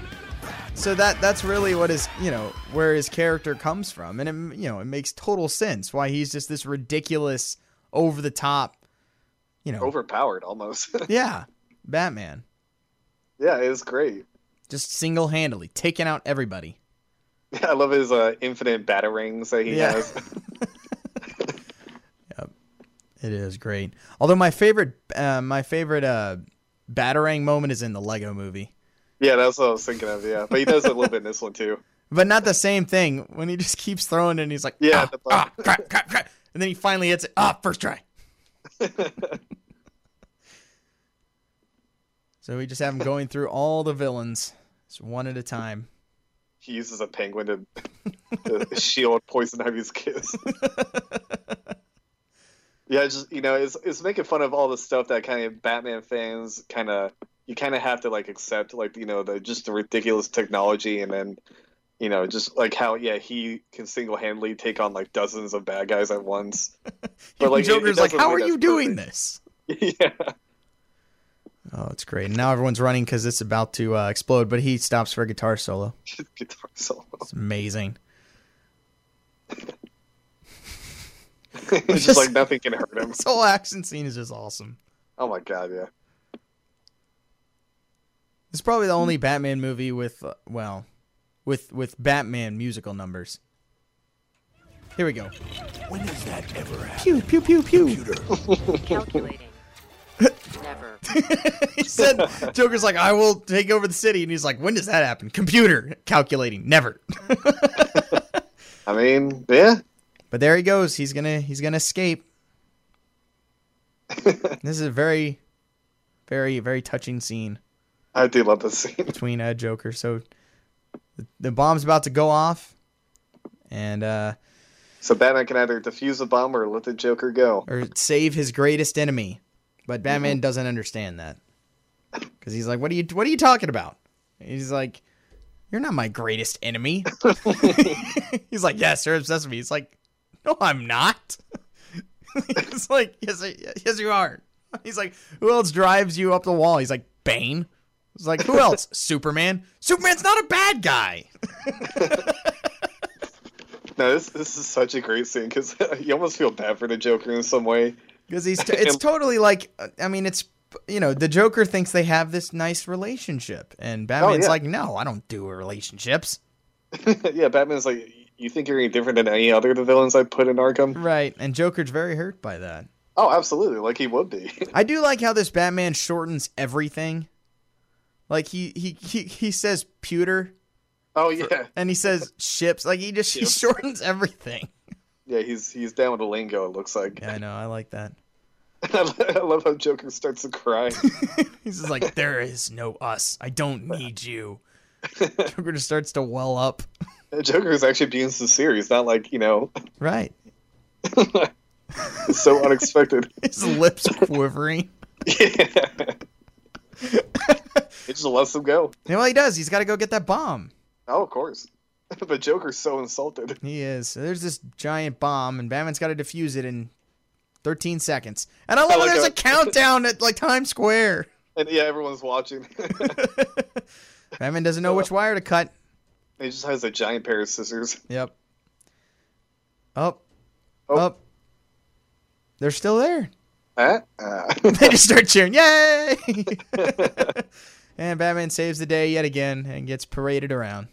So that that's really what his you know where his character comes from, and it you know it makes total sense why he's just this ridiculous, over the top, you know, Overpowered almost. yeah, Batman, yeah, it's great. just single handedly taking out everybody. I love his uh, infinite batarangs that he Yeah. has. It is great. Although my favorite, uh, my favorite uh, Batarang moment is in the Lego Movie, yeah, that's what I was thinking of. Yeah, but he does a little bit in this one too. but not the same thing. When he just keeps throwing it, and he's like, Yeah, ah, ah, crap, crap, crap, and then he finally hits it. Ah, first try. So we just have him going through all the villains, just one at a time. He uses a penguin to, to shield Poison Ivy's kiss. yeah, just you know, it's it's making fun of all the stuff that kind of Batman fans kind of you kind of have to like accept, like you know, the just the ridiculous technology, and then you know, just like how yeah he can single handedly take on like dozens of bad guys at once. But, like, it- it Joker's like, "How are you doing perfect." this?" yeah, Oh, it's great. And now everyone's running because it's about to uh, explode, but he stops for a guitar solo. guitar solo. It's amazing. it's just- just like nothing can hurt him. This whole action scene is just awesome. Oh my god, yeah. It's probably the only Batman movie with, uh, well, with with Batman musical numbers. Here we go. When has that ever happened? Pew pew pew pew. Computer. Calculating. Never. he said, "Joker's like, I will take over the city," and he's like, "When does that happen?" Computer calculating, never. I mean, yeah. but there he goes. He's gonna he's gonna escape. this is a very, very very touching scene I do love this scene. between uh, Joker. So the, the bomb's about to go off, and uh, So Batman can either defuse the bomb or let the Joker go. or save his greatest enemy. But Batman mm-hmm. doesn't understand that because he's like, "What are you? What are you talking about?" He's like, "You're not my greatest enemy." he's like, "Yes, you're obsessed with me." He's like, "No, I'm not." He's like, "Yes, I- yes, you are." He's like, "Who else drives you up the wall?" He's like, "Bane." He's like, "Who else?" Superman. Superman's not a bad guy. No, this this is such a great scene because you almost feel bad for the Joker in some way. Because he's t- it's totally like uh, I mean it's you know the Joker thinks they have this nice relationship and oh, Batman's yeah. like no I don't do relationships yeah, Batman's like, you think you're any different than any other of the villains I put in Arkham? right and Joker's very hurt by that. Oh, absolutely, like he would be. I do like how this Batman shortens everything. Like he he he, he says pewter oh yeah, and he says ships like he just he shortens everything. Yeah, he's he's down with the lingo. It looks like. Yeah, I know I like that. I love how Joker starts to cry. He's just like there is no us. I don't need you. Joker just starts to well up. Joker is actually being sincere. He's not like you know, Right. so unexpected. His lips are quivering. yeah. It just lets him go. Yeah, well, he does. He's got to go get that bomb. Oh, of course. But Joker's so insulted. He is. So there's this giant bomb, and Batman's got to defuse it in 13 seconds. And I love I like there's how- a countdown at like Times Square. And yeah, everyone's watching. Batman doesn't know which wire to cut. he just has a giant pair of scissors. Yep. Up. Oh. Up. They're still there. Eh? Uh, they just start cheering, yay! and Batman saves the day yet again and gets paraded around.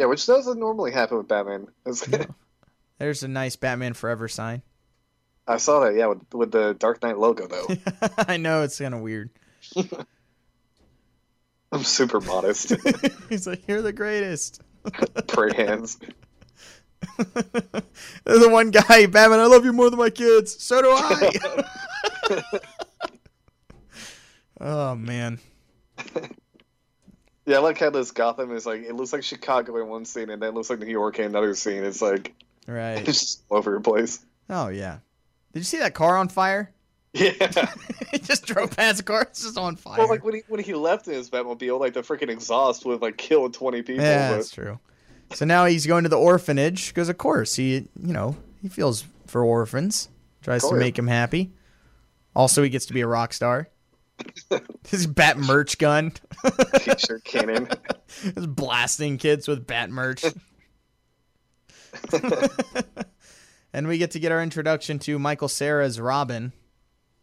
Yeah, which doesn't normally happen with Batman. There's a nice Batman Forever sign. I saw that, yeah, with, with the Dark Knight logo, though. I know it's kind of weird. I'm super modest. He's like, "You're the greatest." Pray hands. the one guy, Batman, I love you more than my kids. So do I. oh man. Yeah, I like how this Gotham is like, it looks like Chicago in one scene, and then it looks like New York in another scene. It's like, Right. it's just all over the place. Oh yeah. Did you see that car on fire? Yeah. it just drove past the car. It's just on fire. well, like when he when he left in his Batmobile, like the freaking exhaust would have like killed twenty people. yeah, but- that's true. So now he's going to the orphanage because, of course, he you know he feels for orphans, tries oh, to course. make them happy. Also, he gets to be a rock star. His bat merch gun, T-shirt cannon. He's blasting kids with bat merch. and we get to get our introduction to Michael Cera's Robin.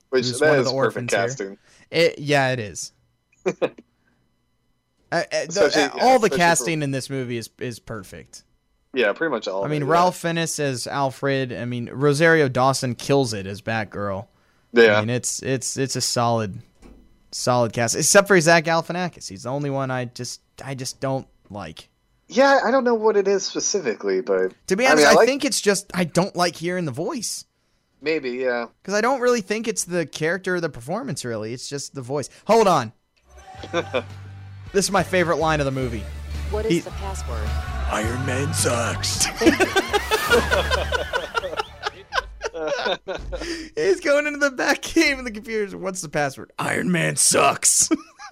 Which that one of is the perfect casting. It, yeah, it is. Uh, uh, the- uh, yeah, all the especially for- casting in this movie is is perfect. Yeah, pretty much all. I of mean, it, yeah. Ralph Fiennes as Alfred. I mean, Rosario Dawson kills it as Batgirl. Yeah, I mean, it's it's it's a solid, solid cast. Except for Zach Galifianakis, he's the only one I just I just don't like. yeah. I don't know what it is specifically, but To be I honest, mean, I, I like- think it's just I don't like hearing the voice maybe yeah. because I don't really think it's the character or the performance. Really, it's just the voice. Hold on, this is my favorite line of the movie. What is He- the password? Iron Man sucks. He's going into the Batcave in the computers. What's the password? Iron Man sucks.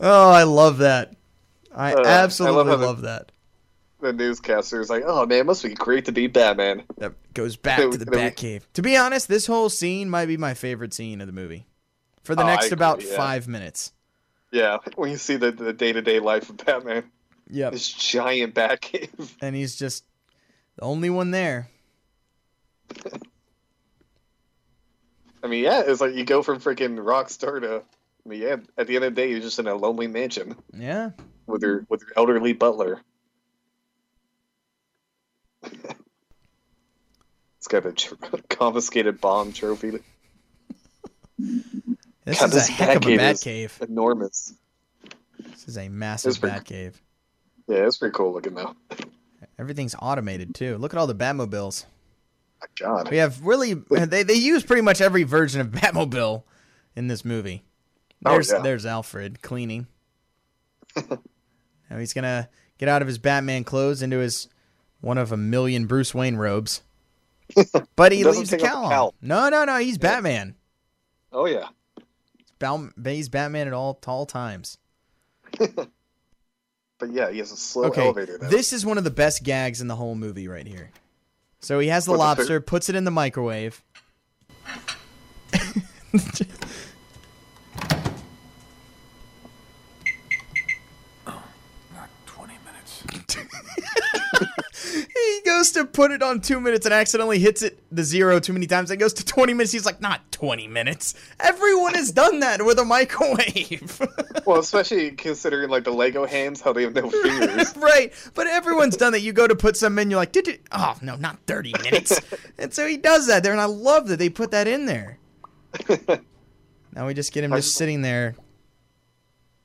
oh, I love that. I Uh, I absolutely love love, the- that. The newscaster is like, "Oh man, it must be great to be Batman." That goes back to the Then we- cave. To be honest, this whole scene might be my favorite scene of the movie. For the Oh, next agree, about yeah. five minutes. Yeah, when you see the the day to day life of Batman, Yeah. this giant Batcave. And he's just the only one there. I mean, yeah, it's like you go from freaking rock star to, I mean, yeah, at the end of the day, you're just in a lonely mansion Yeah. with your with your elderly butler. it's got a tr- confiscated bomb trophy. This God, is a this heck of a bat cave. Enormous. This is a massive pretty- bat cave. Yeah, it's pretty cool looking though. Everything's automated too. Look at all the Batmobiles. We have really they they use pretty much every version of Batmobile in this movie. Oh, There's yeah. there's Alfred cleaning. now he's gonna get out of his Batman clothes into his one of a million Bruce Wayne robes. But he leaves the cowl the cowl. No, no, no. He's Batman. Oh yeah. He's Batman at all all times. But yeah, he has a slow Okay, elevator. Now. this is one of the best gags in the whole movie right here. So he has the lobster, puts it in the microwave. Not 20 minutes. He goes to put it on two minutes and accidentally hits it the zero too many times. It goes to 20 minutes. He's like, not 20 minutes. Everyone has done that with a microwave. well, especially considering like the Lego hands, how they have no fingers. right. But everyone's done that. You go to put some in, you're like, did it? Oh, no, not 30 minutes. and so he does that there. And I love that they put that in there. now we just get him just just- sitting there.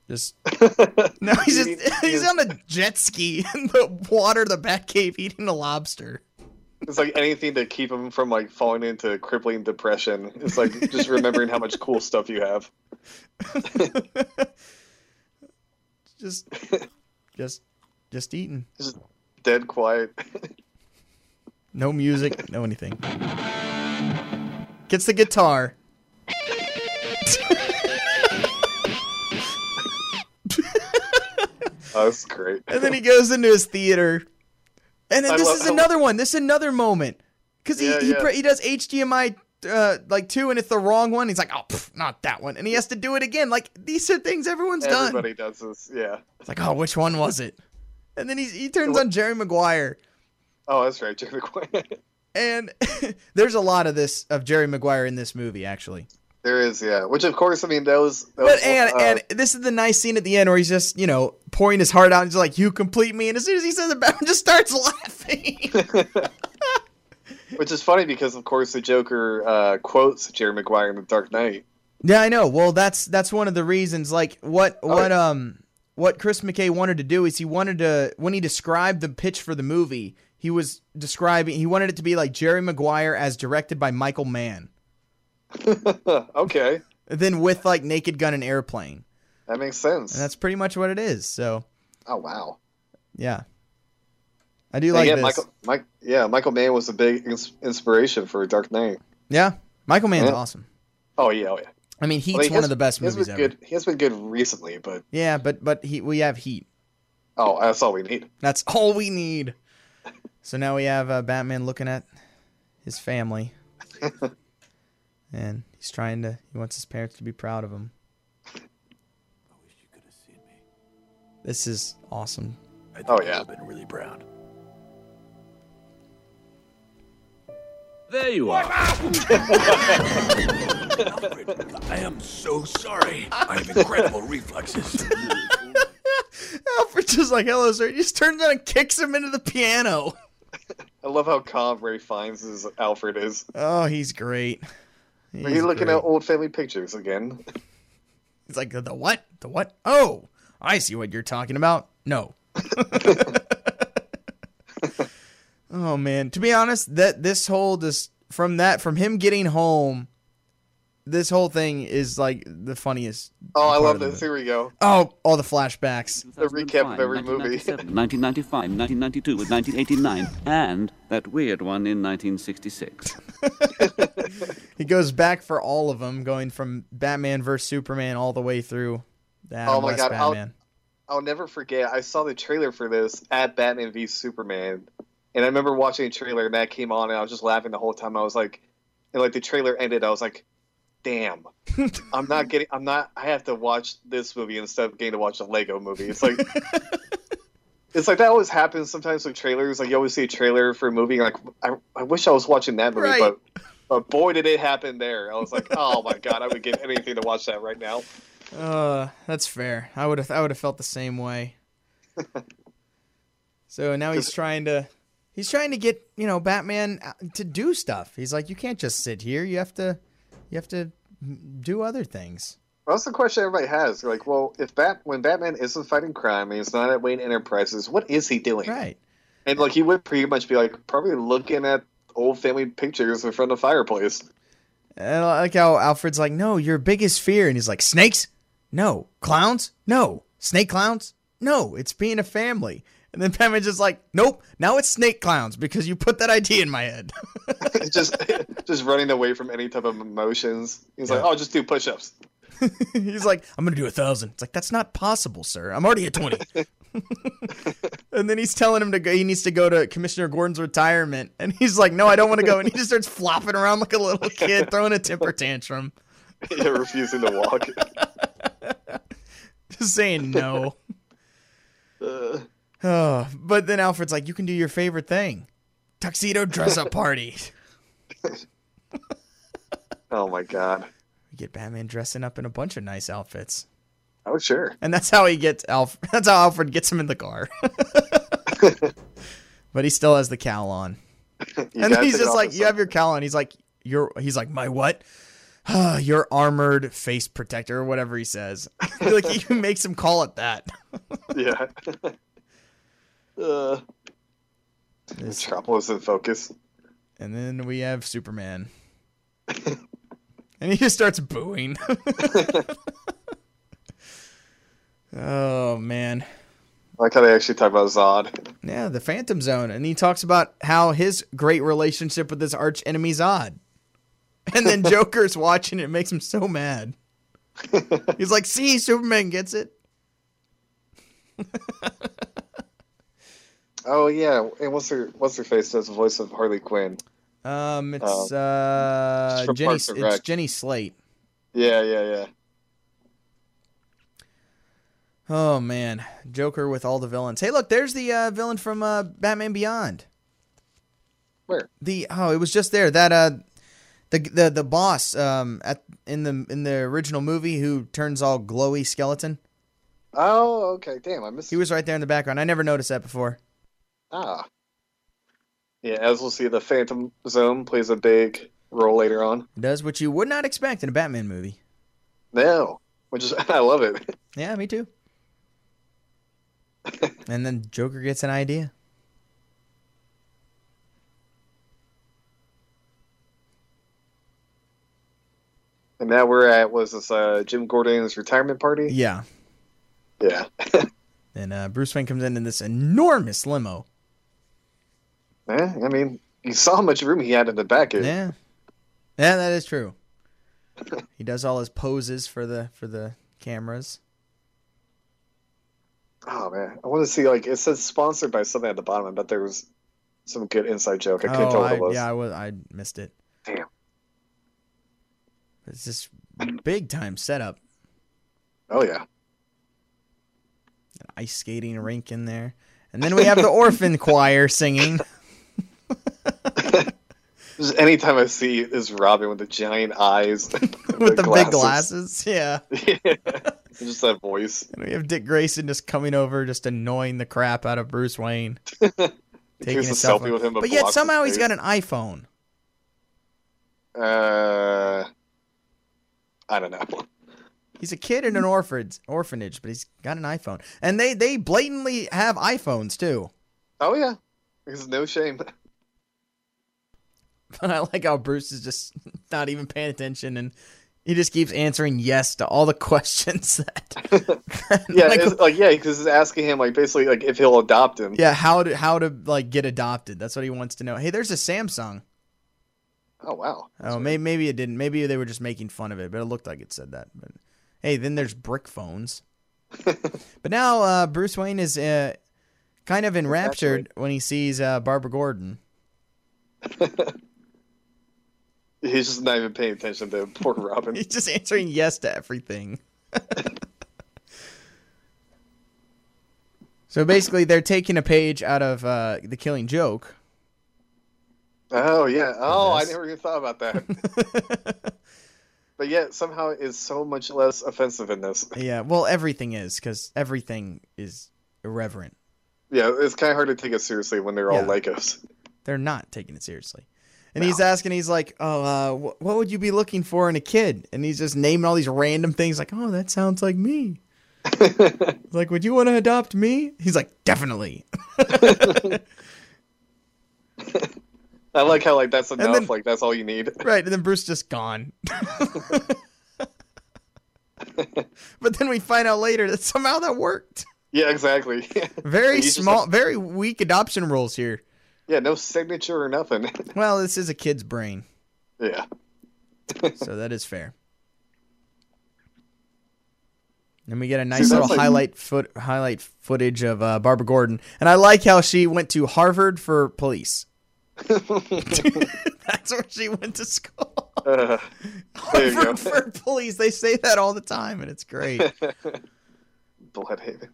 Just no, he's just he's on a jet ski in the water, of the Batcave, eating a lobster. It's like anything to keep him from like falling into crippling depression. It's like just remembering how much cool stuff you have. just just just eating Just dead quiet. no music no anything gets the guitar that's great. and then he goes into his theater and then I this love is another one this is another moment because he Yeah, he, yeah. pre- he does hdmi uh, like two and it's the wrong one he's like oh pff, not that one and he has to do it again like these are things everyone's done Everybody does this. Yeah. it's like oh which one was it and then he, he turns on jerry maguire Oh, that's right. Jerry Maguire. and there's a lot of this of Jerry Maguire in this movie actually. There is, yeah. Which of course, I mean, those. those But and uh, and this is the nice scene at the end where he's just you know pouring his heart out and he's like, "You complete me," and as soon as he says it, Batman just starts laughing. which is funny because, of course, the Joker uh, quotes Jerry Maguire in The Dark Knight. yeah, I know. Well, that's that's one of the reasons. Like what Oh, what um what Chris McKay wanted to do is he wanted to when he described the pitch for the movie, he was describing he wanted it to be like Jerry Maguire as directed by Michael Mann, okay, then with like Naked Gun and Airplane, that makes sense. and that's pretty much what it is. So oh wow. yeah, I do And like yeah, this. Michael, Mike, yeah, Michael Mann was a big ins- inspiration for Dark Knight. Yeah, Michael Mann's Yeah. awesome. Oh yeah, oh yeah. I mean, Heat's Well, he one has- of the best movies been ever. good. He has been good recently, but Yeah, but but he we have Heat. oh, that's all we need. That's all we need. So now we have uh, Batman looking at his family, and he's trying to. He wants his parents to be proud of him. I wish you could have seen me. This is awesome. I think Oh, you yeah. have been really proud. There you are. Alfred, I am so sorry. I have incredible reflexes. Alfred's just like, "Hello, sir." He just turns around and kicks him into the piano. I love how calm Ralph Fiennes' Alfred is. Oh, he's great. Are you looking great. at old family pictures again? He's like, "The what? The what? Oh, I see what you're talking about." No. oh man, to be honest, that this whole this from that from him getting home, this whole thing is like the funniest. Oh, I love of the this. Here we go. Oh, all the flashbacks. The recap of every movie. 1995, 1992 with 1989, and that weird one in 1966. He goes back for all of them, going from Batman vs Superman all the way through the Adam Oh my West God, I'll- Batman. I'll never forget. I saw the trailer for this at Batman v Superman, and I remember watching the trailer and that came on, and I was just laughing the whole time. I was like, and like the trailer ended, I was like, "Damn, I'm not getting. I'm not. I have to watch this movie instead of getting to watch a Lego movie." It's like. It's like that always happens sometimes with trailers. Like you always see a trailer for a movie, like I, I wish I was watching that movie, Right. but but boy did it happen there. I was like, oh my god, I would give anything to watch that right now. Uh, that's fair. I would have I would have felt the same way. so now he's trying to he's trying to get, you know, Batman uh, to do stuff. He's like you can't just sit here. You have to you have to do other things. That's the question everybody has. Like, well, if Bat when Batman isn't fighting crime and he's not at Wayne Enterprises, what is he doing? Right. And like he would pretty much be like probably looking at old family pictures in front of the fireplace. And I like how Alfred's like, "No, your biggest fear." And he's like, "Snakes? No. Clowns? No. Snake clowns? No. It's being a family." And then Batman's just like, "Nope. Now it's snake clowns because you put that idea in my head." just just running away from any type of emotions. He's like, Yeah. oh, just do push-ups. He's like, I'm gonna do a thousand. It's like that's not possible, sir. I'm already at twenty. and then he's telling him to go. He needs to go to Commissioner Gordon's retirement, and he's like, No, I don't want to go. And he just starts flopping around like a little kid, throwing a temper tantrum, yeah, refusing to walk. just saying no. Uh, Oh, but then Alfred's like, You can do your favorite thing, tuxedo dress up party. oh my god. We get Batman dressing up in a bunch of nice outfits. Oh sure. And that's how he gets Alf. That's how Alfred gets him in the car. but he still has the cowl on. You and then he's just like, "You have your cowl on." He's like, "You're." He's like, "My what?" your armored face protector, or whatever he says. like he makes him call it that. yeah. Uh, This- Metropolis in focus. and then we have Superman, and he just starts booing. oh man. I like how they actually talk about Zod. Yeah, the Phantom Zone, and he talks about how his great relationship with his arch enemy Zod, and then Joker's watching it, it makes him so mad. He's like, "See, Superman gets it." Oh yeah, and what's her what's her face does the voice of Harley Quinn? Um, it's uh it's Jenny. It's Jenny Slate. Yeah, yeah, yeah. Oh man, Joker with all the villains. Hey, look, there's the uh, villain from uh, Batman Beyond. Where? The oh, it was just there that uh, the the the boss um at in the in the original movie who turns all glowy skeleton. Oh, okay. Damn, I missed. He was right there in the background. I never noticed that before. Ah. Yeah, as we'll see, the Phantom Zone plays a big role later on. Does what you would not expect in a Batman movie. No, which is I love it. Yeah, me too. and then Joker gets an idea. And now we're at was this uh, Jim Gordon's retirement party? Yeah. Yeah. And uh, Bruce Wayne comes in in this enormous limo. Eh, I mean, you saw how much room he had in the back. Here. Yeah. Yeah, that is true. he does all his poses for the for the cameras. Oh man, I want to see like it says sponsored by something at the bottom. I bet there was some good inside joke. I couldn't oh, tell what I, it was. yeah, I was I missed it. Damn. It's this big time setup. Oh yeah. An ice skating rink in there. And then we have the orphan choir singing. Anytime I see is Robin with the giant eyes, with the big glasses. Yeah. yeah. Just that voice. And we have Dick Grayson just coming over, just annoying the crap out of Bruce Wayne. taking Here's a a selfie. selfie with him, But yet somehow he's got an iPhone. Uh, I don't know. He's a kid in an orphanage, orphanage, but he's got an iPhone. And they they blatantly have iPhones too. Oh yeah, there's no shame. But I like how Bruce is just not even paying attention and he just keeps answering yes to all the questions that Yeah, like, it's, like yeah, because he's asking him like basically like if he'll adopt him. yeah, how to how to like get adopted. That's what he wants to know. Hey, there's a Samsung. Oh wow. Oh, maybe maybe it didn't. Maybe they were just making fun of it, but it looked like it said that. But hey, then there's brick phones. but now uh, Bruce Wayne is uh, kind of enraptured when he sees uh, Barbara Gordon. He's just not even paying attention to poor Robin. He's just answering yes to everything. so basically, they're taking a page out of uh, The Killing Joke. Oh yeah. Oh, I never even thought about that. but yet somehow it's so much less offensive in this. yeah, well, everything is because everything is irreverent. Yeah, it's kind of hard to take it seriously when they're all Yeah. Legos. They're not taking it seriously. And he's asking, he's like, "Oh, uh, wh- what would you be looking for in a kid?" And he's just naming all these random things, like, "Oh, that sounds like me." like, would you want to adopt me? He's like, "Definitely." I like how like that's enough. then- like that's all you need. right, and then Bruce just gone. but then we find out later that somehow that worked. Yeah, exactly. Very You just small, very weak adoption rules here. Yeah, no signature or nothing. Well, this is a kid's brain, yeah. so that is fair. And we get a nice that's little like- highlight foot highlight footage of uh, Barbara Gordon, and I like how she went to Harvard for police. That's where she went to school. Uh, there you go. Harvard for police. They say that all the time, and it's great. Blüdhaven.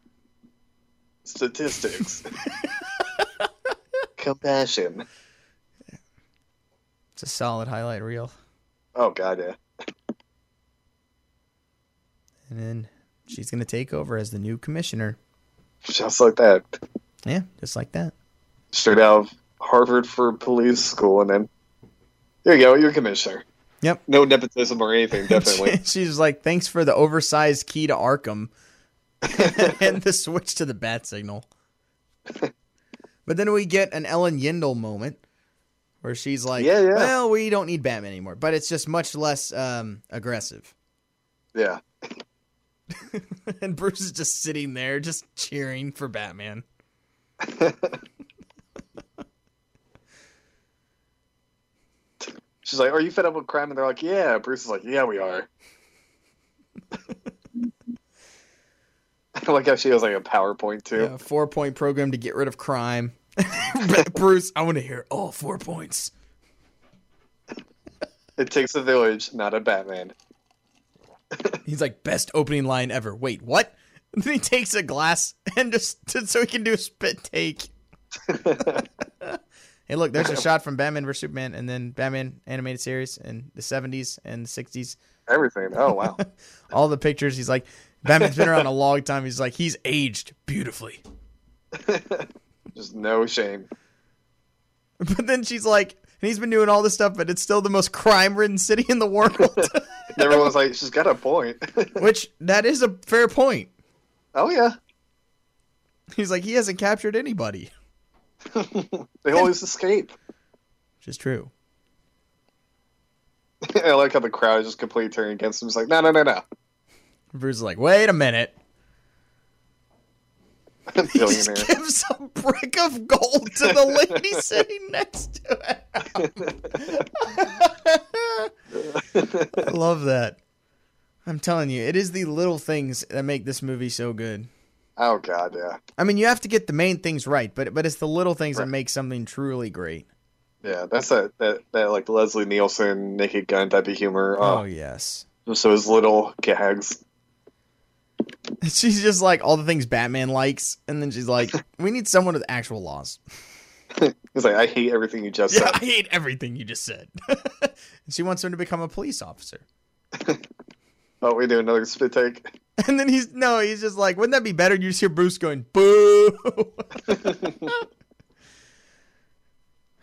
Statistics. Compassion. It's a solid highlight reel. Oh god, yeah. And then she's gonna take over as the new commissioner. Just like that. Yeah, just like that. Straight out of Harvard for police school, and then there you go. You're commissioner. Yep. No nepotism or anything. Definitely. She's like, thanks for the oversized key to Arkham and the switch to the bat signal. but then we get an Ellen Yindel moment where she's like, Yeah, yeah. well, we don't need Batman anymore, but it's just much less um, aggressive. yeah. and Bruce is just sitting there, just cheering for Batman. She's like, "Are you fed up with crime?" And they're like, "Yeah." Bruce is like, "Yeah, we are." I like how she has like a PowerPoint too. A four point program to get rid of crime. Bruce, I want to hear all four points. It takes a village, not a Batman. He's like, best opening line ever. Wait, what? And then he takes a glass and just so he can do a spit take. Hey, look, there's a shot from Batman vs Superman, and then Batman animated series in the 70s and the 60s. Everything. Oh wow. All the pictures. He's like, Batman's been around a long time. He's like, he's aged beautifully. Just no shame. But then she's like, and he's been doing all this stuff, but it's still the most crime-ridden city in the world. Everyone's like, she's got a point. Which that is a fair point. oh yeah. He's like, he hasn't captured anybody, They always escape. which is true. I like how the crowd is just completely turning against him. It's like, no, no, no, no. Bruce is like, wait a minute. He just gives a brick of gold to the lady sitting next to him. I love that. I'm telling you, it is the little things that make this movie so good. Oh god, yeah, I mean, you have to get the main things right, but but it's the little things that make something truly great. yeah. That's that that, that like Leslie Nielsen Naked Gun type of humor. Oh Oh, yes. just those little gags. She's just like all the things Batman likes, and then she's like, "We need someone with actual laws." He's like, I hate everything you just Yeah, said. I hate everything you just said. and she wants him to become a police officer. Oh, we do another spit take. And then he's no, he's just like, wouldn't that be better? You just hear Bruce going, "Boo!"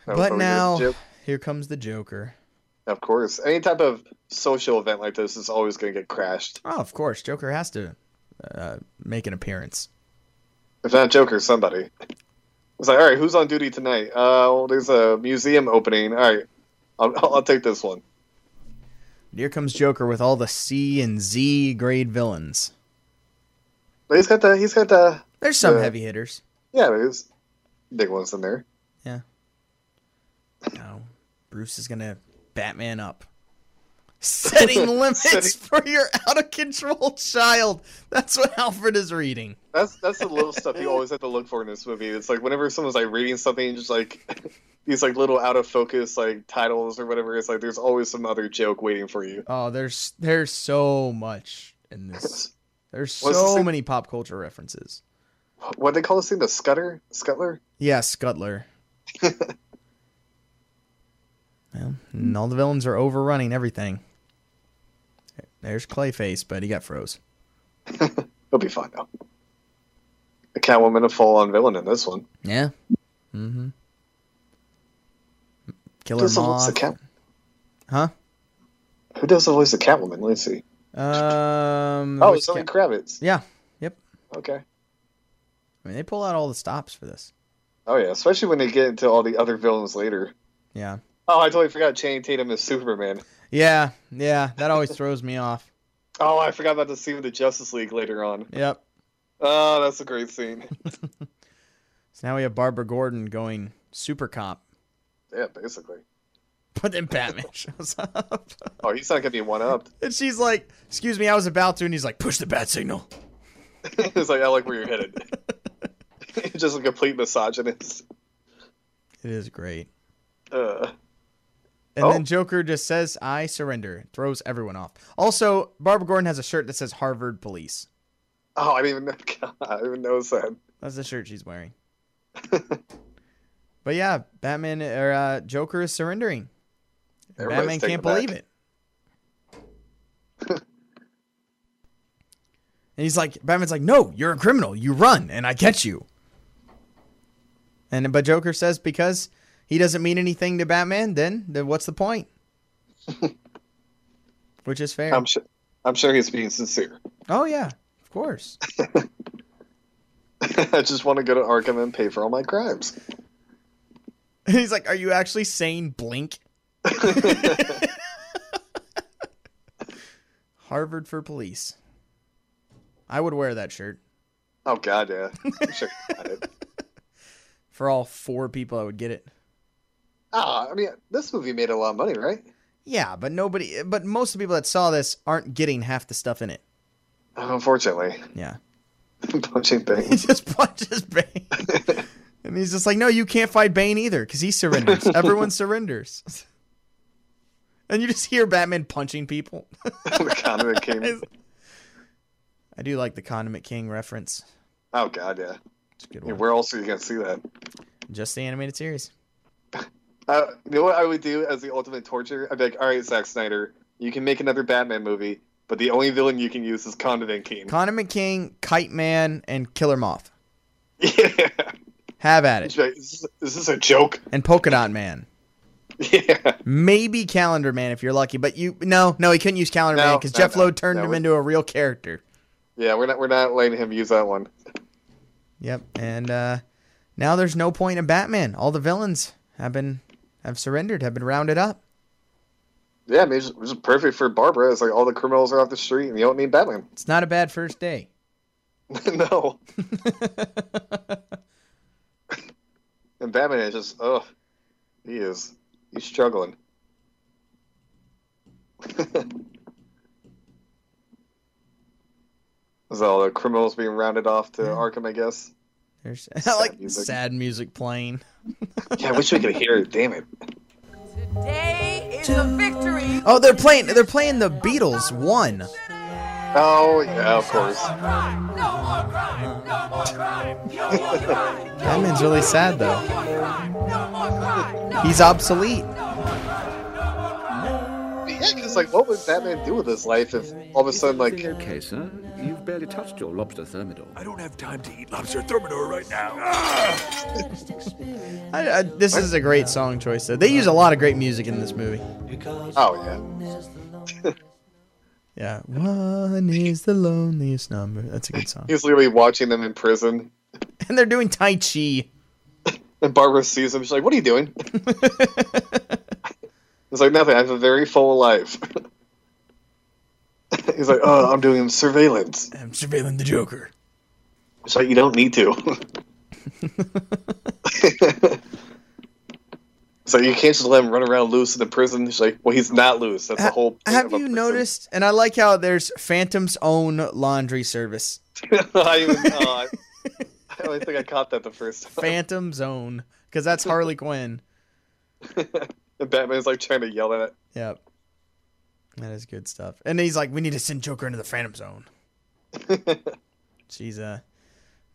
But now, here comes the Joker. of course, any type of social event like this is always going to get crashed. Oh, of course, Joker has to uh, make an appearance. If not Joker, somebody. It's like, all right, who's on duty tonight? Uh, well, there's a museum opening. All right, I'll, I'll take this one. Here comes Joker with all the C and Z grade villains. But he's got the he's got the There's some Yeah. heavy hitters. yeah, there's big ones in there. Yeah. No, Bruce is gonna Batman up. Setting limits Setting- for your out of control child. That's what Alfred is reading. That's that's the little stuff you always have to look for in this movie. It's like whenever someone's like reading something, just like these like little out of focus like titles or whatever. It's like there's always some other joke waiting for you. Oh, there's there's so much in this. There's What's so many pop culture references. What they call this thing? The Scutter, Scuttler. Yeah, Scuttler. well, and all the villains are overrunning everything. There's Clayface, but he got froze. He'll be fine now. The Catwoman a full on villain in this one. Yeah. Mm-hmm. Killer Who does the Moth. of Cat? Huh? Who does the voice of Catwoman? Let's see. Um. Oh, it's Zoe Cat- Kravitz. Yeah. Yep. Okay. I mean, they pull out all the stops for this. Oh yeah, especially when they get into all the other villains later. Yeah. Oh, I totally forgot Channing Tatum is Superman. Yeah. Yeah. That always throws me off. Oh, I forgot about the scene with the Justice League later on. Yep. Oh, that's a great scene. So now we have Barbara Gordon going super cop, yeah, basically. but then Batman shows up. Oh, he's not gonna be one up. And she's like, "Excuse me, I was about to," and he's like, "Push the bat signal." it's like I like where you're headed. Just a complete misogynist. It is great. Uh, And Oh. then Joker just says, "I surrender." Throws everyone off. Also, Barbara Gordon has a shirt that says Harvard Police. oh, I didn't even know. God, I didn't even notice that. That's the shirt she's wearing. but yeah, Batman or uh, Joker is surrendering. Everybody's Batman can't believe it. and he's like, Batman's like, "No, you're a criminal. You run, and I catch you." And but Joker says because he doesn't mean anything to Batman, then then what's the point? Which is fair. I'm sure. I'm sure he's being sincere. oh yeah, of course. I just want to go to Arkham and pay for all my crimes. He's like, "Are you actually saying blink?" Harvard for police. I would wear that shirt. Oh God, yeah. I'm sure he got it. For all four people, I would get it. Ah, I mean, this movie made a lot of money, right? Yeah, but nobody, but most of the people that saw this aren't getting half the stuff in it. Unfortunately, Yeah. punching Bane. He just punches Bane. and he's just like, no, you can't fight Bane either because he surrenders. Everyone surrenders. And you just hear Batman punching people. the condiment king. I do like the Condiment King reference. Oh God, yeah. It's a good Yeah, where else are you gonna see that? Just the animated series. Uh, you know what I would do as the ultimate torture? I'd be like, all right, Zack Snyder, you can make another Batman movie, but the only villain you can use is Condiment King. Condiment King, Kite Man, and Killer Moth. yeah. Have at it. like, is, this, is this a joke? And Polka Dot Man. Yeah. Maybe Calendar Man if you're lucky, but you no no he couldn't use Calendar Man because no, Jeff no, Loeb turned no, him into a real character. Yeah, we're not we're not letting him use that one. Yep, and uh, now there's no point in Batman. All the villains have been have surrendered, have been rounded up. Yeah, I mean, it's, it's perfect for Barbara. It's like all the criminals are off the street, and you don't need Batman. It's not a bad first day. no. and Batman is just, oh, he is, he's struggling. Is all the criminals being rounded off to Arkham? I guess. There's I like music. sad music playing. Yeah, I wish we could hear it. Damn it. Today is a victory. Oh, they're playing. They're playing the Beatles. One. Oh yeah, of course. No more crime. No more crime. No more crime. Batman's really sad though. No more crime. He's obsolete. Yeah, because like, what would Batman do with his life if all of a sudden, like, okay, sir? You've barely touched your lobster thermidor. I don't have time to eat lobster thermidor right now. I, I, this is a great song choice though. They use a lot of great music in this movie. oh yeah, Yeah, one is the loneliest number. That's a good song. he's literally watching them in prison, And they're doing Tai Chi. and Barbara sees him. She's like, "What are you doing?" He's like, "Nothing. I have a very full life." he's like, "Oh, I'm doing surveillance." I'm surveilling the Joker. She's like, "You don't need to." so you can't just let him run around loose in the prison. He's like, "Well, he's not loose. That's the whole." point Have you prison." noticed? And I like how there's Phantom Zone laundry service. I, even, oh, I, I don't think I caught that the first time. Phantom Zone, because that's Harley Quinn. And Batman's like trying to yell at it. Yep. That is good stuff. And he's like, we need to send Joker into the Phantom Zone. She's uh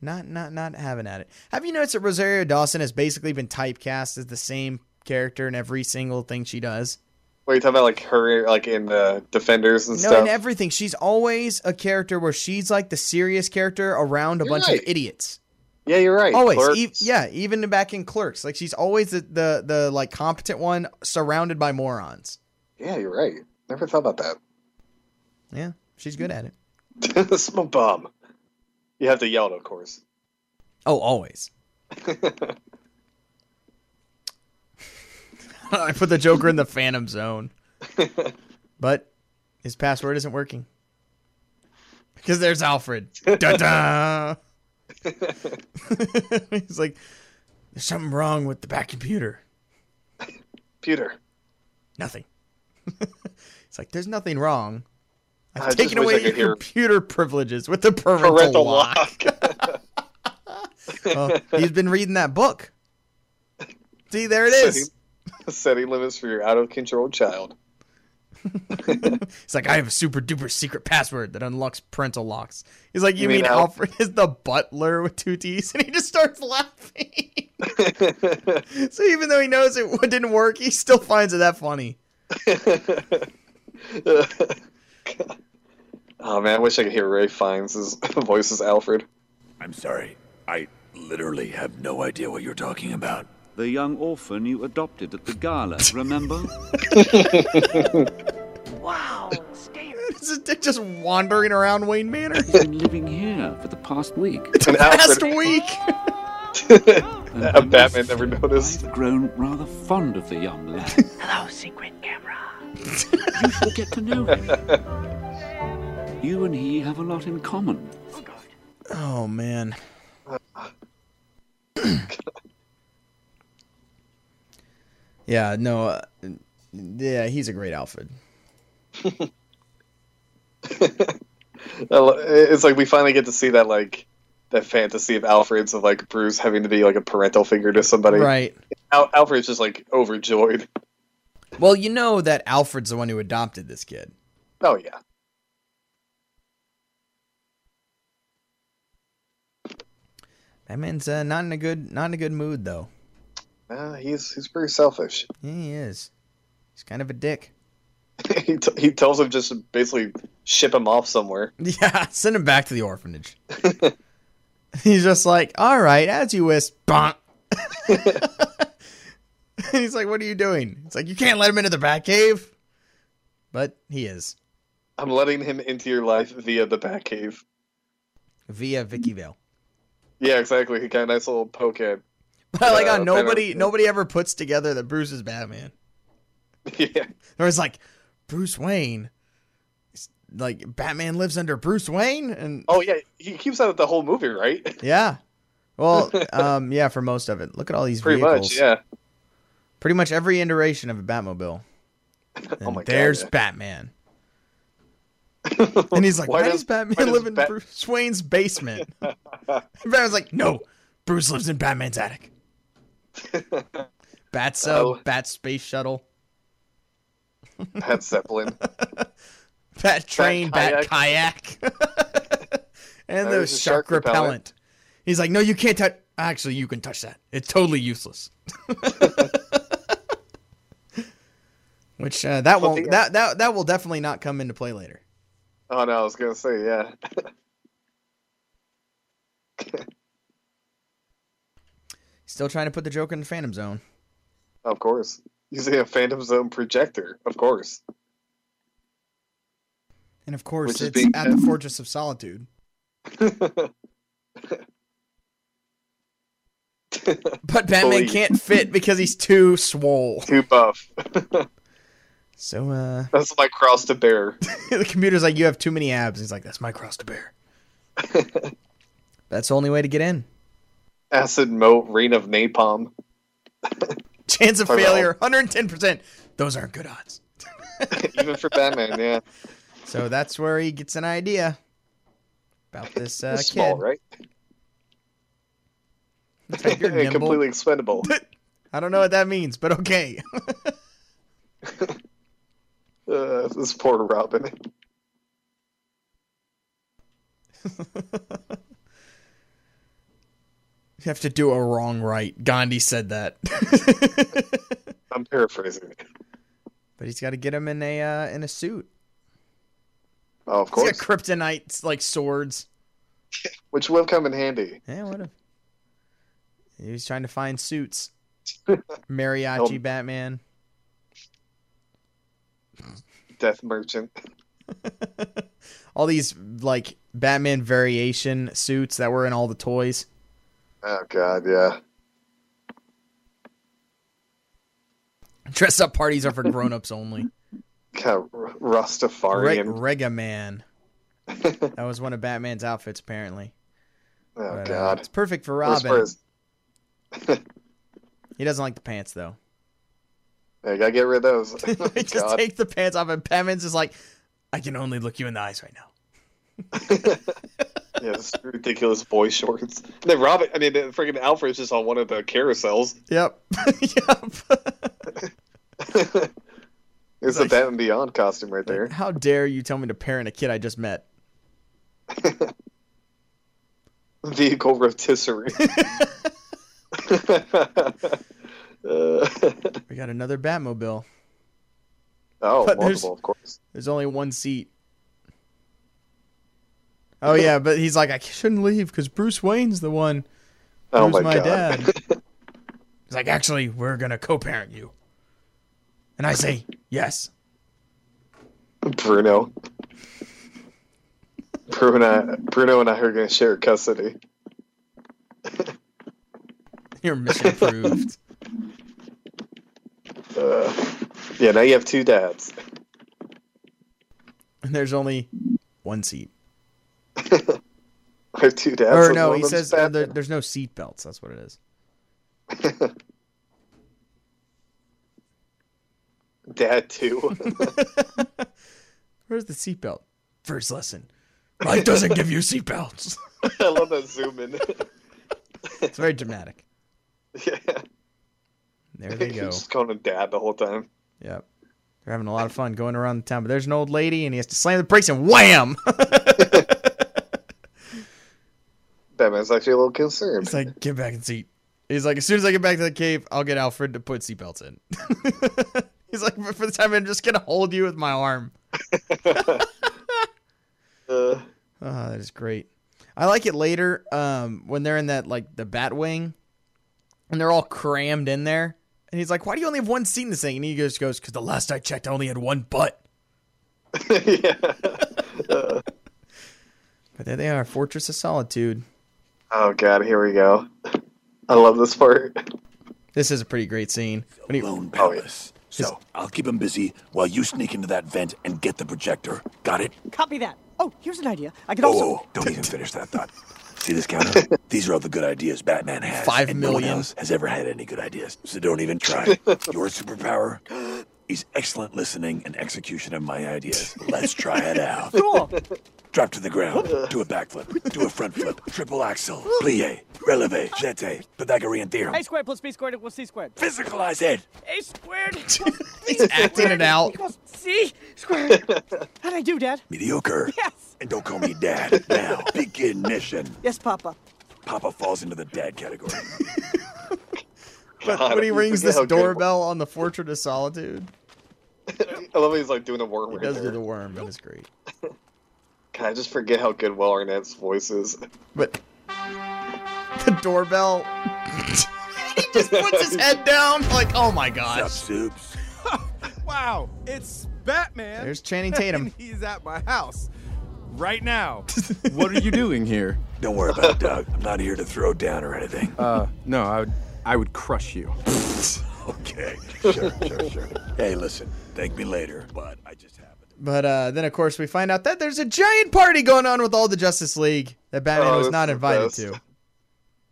not not not having at it. Have you noticed that Rosario Dawson has basically been typecast as the same character in every single thing she does? What are you talking about, like her, like in the Defenders and No, stuff? No, in everything. She's always a character where she's like the serious character around a You're bunch right. of idiots. Yeah, you're right. Always, e- yeah, even back in Clerks, like she's always the, the the like competent one surrounded by morons. Yeah, you're right. Never thought about that. Yeah, she's good at it. Smoke bomb. You have to yell it, of course. Oh, always. I put the Joker in the Phantom Zone, but his password isn't working because there's Alfred. Da-da! He's like, "There's something wrong with the back computer." Peter. Nothing. it's like there's nothing wrong. I've I taken away your hear- computer privileges with the parental, Parental lock. lock. Oh, he's been reading that book. See, there it is. Setting limits for your out of control child. It's like I have a super duper secret password that unlocks parental locks. He's like, you, You mean, mean Alfred is the butler with two T's, and he just starts laughing. so even though he knows it didn't work, he still finds it that funny. oh man, I wish I could hear Ralph Fiennes' voice as Alfred. I'm sorry. I literally have no idea what you're talking about. The young orphan you adopted at the gala, remember? Wow. Scary. It's a dick just wandering around Wayne Manor. He's been living here for the past week. And Last Alfred, week. And Uh, I Batman never noticed. I've grown rather fond of the young lad. Hello, secret camera. you should get to know him. You and he have a lot in common. Oh man. yeah, no. Uh, yeah, he's a great Alfred. It's like we finally get to see that like that fantasy of Alfred's of like Bruce having to be like a parental figure to somebody. Right. Al- Alfred's just like overjoyed. Well, you know that Alfred's the one who adopted this kid. Oh yeah. That man's uh, not in a good not in a good mood though. Uh, he's he's pretty selfish. Yeah, he is. He's kind of a dick. he, t- he tells him just to basically ship him off somewhere. Yeah, send him back to the orphanage. He's just like, all right, as you wish. Bonk. He's like, what are you doing? It's like, you can't let him into the Batcave. But he is. I'm letting him into your life via the Batcave. Via Vicky Vale. Yeah, exactly. He got a nice little poke at. I like Uh, how kind nobody nobody ever puts together that Bruce is Batman. Yeah, Or it's like, Bruce Wayne. It's like Batman lives under Bruce Wayne and Oh yeah, he keeps that the whole movie, right? yeah. Well, um, yeah, for most of it. Look at all these Pretty vehicles. much, yeah. Pretty much every iteration of a Batmobile. And Oh my God, there's yeah. Batman. And he's like, why, does Batman why does live in Bruce Wayne's basement? and Batman's like, no, Bruce lives in Batman's attic. Bat sub, Oh. Bat space shuttle, Bat Zeppelin. Bat train, Bat kayak, and the shark, shark repellent. repellent. He's like, no, you can't touch. Actually, you can touch that. It's totally useless. Which uh, that won't that, that that will definitely not come into play later. Oh no, I was gonna say yeah. Still trying to put the Joker in the Phantom Zone. of course, using a Phantom Zone projector. Of course. And of course, Which it's being- at the Fortress of Solitude. But Batman Fully- can't fit because he's too swole. Too buff. So uh, That's my cross to bear. the computer's like, "You have too many abs." He's like, "That's my cross to bear." That's the only way to get in. Acid moat, rain of napalm. Chance of failure, 110%. Those aren't good odds. Even for Batman, yeah. So that's where he gets an idea about this uh, small, kid. right? Completely expendable. I don't know what that means, but okay. Uh, this poor Robin. You have to do a wrong right. Gandhi said that. I'm paraphrasing. but he's got to get him in a uh, in a suit. Oh, of He's course. got kryptonite like swords. Which will come in handy. Yeah, what if he was trying to find suits? Mariachi Help. Batman. Death Merchant. All these like Batman variation suits that were in all the toys. Oh God, yeah. Dress up parties are for grown-ups only. God, R- Reg- Rastafarian. Regaman. That was one of Batman's outfits, apparently. oh But, uh, God. it's perfect for Robin. He doesn't like the pants though. I gotta get rid of those. Oh, Just God. take the pants off, and Batman's just like, I can only look you in the eyes right now. yeah, this ridiculous boy shorts. And then Robin, I mean, the freaking Alfred's just on one of the carousels. Yep. yep. It's Like- the Batman Beyond costume right there. How dare you tell me to parent a kid I just met? Vehicle rotisserie. Uh, We got another Batmobile. oh, But multiple, of course. There's only one seat. Oh yeah, but he's like, I shouldn't leave because Bruce Wayne's the one. Oh Who's my, my dad? He's like, actually, we're gonna co-parent you. And I say, yes. Bruno. Bruno, Bruno and I are going to share custody. Your mission approved. Uh, yeah, now you have two dads. and there's only one seat. I have two dads. or no, he says uh, there, there's no seat belts. That's what it is. Dad too. Where's the seatbelt? First lesson. Life doesn't give you seatbelts. I love that zoom in. It's very dramatic. yeah. There they He's go. just calling him dad the whole time. Yep. They're having a lot of fun going around the town, but there's an old lady and he has to slam the brakes and wham! Batman's actually a little concerned. It's like, get back in seat. He's like, as soon as I get back to the cave, I'll get Alfred to put seatbelts in. He's like, for the time, I'm just gonna hold you with my arm. Uh, Oh, that is great. I like it later um, when they're in that like the bat wing, and they're all crammed in there. And he's like, "Why do you only have one seat in this thing?" And he just goes, "Because the last I checked, I only had one butt." yeah. But there they are, Fortress of Solitude. Oh god, here we go. I love this part. This is a pretty great scene. When he, Lone Oh, yeah. Palace. So, I'll keep him busy while you sneak into that vent and get the projector. Got it? Copy that. Oh, here's an idea. I could also. Oh, don't even finish that thought. See this counter? These are all the good ideas Batman has. Five and no one million. else has ever had any good ideas. So don't even try. Your superpower is excellent listening and execution of my ideas. Let's try it out. Cool. Drop to the ground. Do a backflip. Do a front flip. Triple axel. Plie. Releve. Jete. Pythagorean theorem. A squared plus B squared equals C squared. Physicalize it. A squared. he's acting it out. equals C squared. How'd I do, Dad? Mediocre. Yes. And don't call me dad. Now, begin mission. Yes, Papa. Papa falls into the dad category. But God, when he you rings forget this doorbell on the Fortress of Solitude, I love how he's like doing the worm he right does do the worm. That is great. God, I just forget how good Will Arnett's voice is. But the doorbell, he just puts his head down. Like, oh my Sup, gosh. soups? Wow, it's Batman. There's Channing Tatum. And he's at my house right now. what are you doing here? Don't worry about it, Doug. I'm not here to throw down or anything. Uh, no, I would, I would crush you. Okay. Sure, sure, sure. Hey, listen. Thank me later, but I just happened. to- But uh, then, of course, we find out that there's a giant party going on with all the Justice League that Batman Oh, was not invited best. to.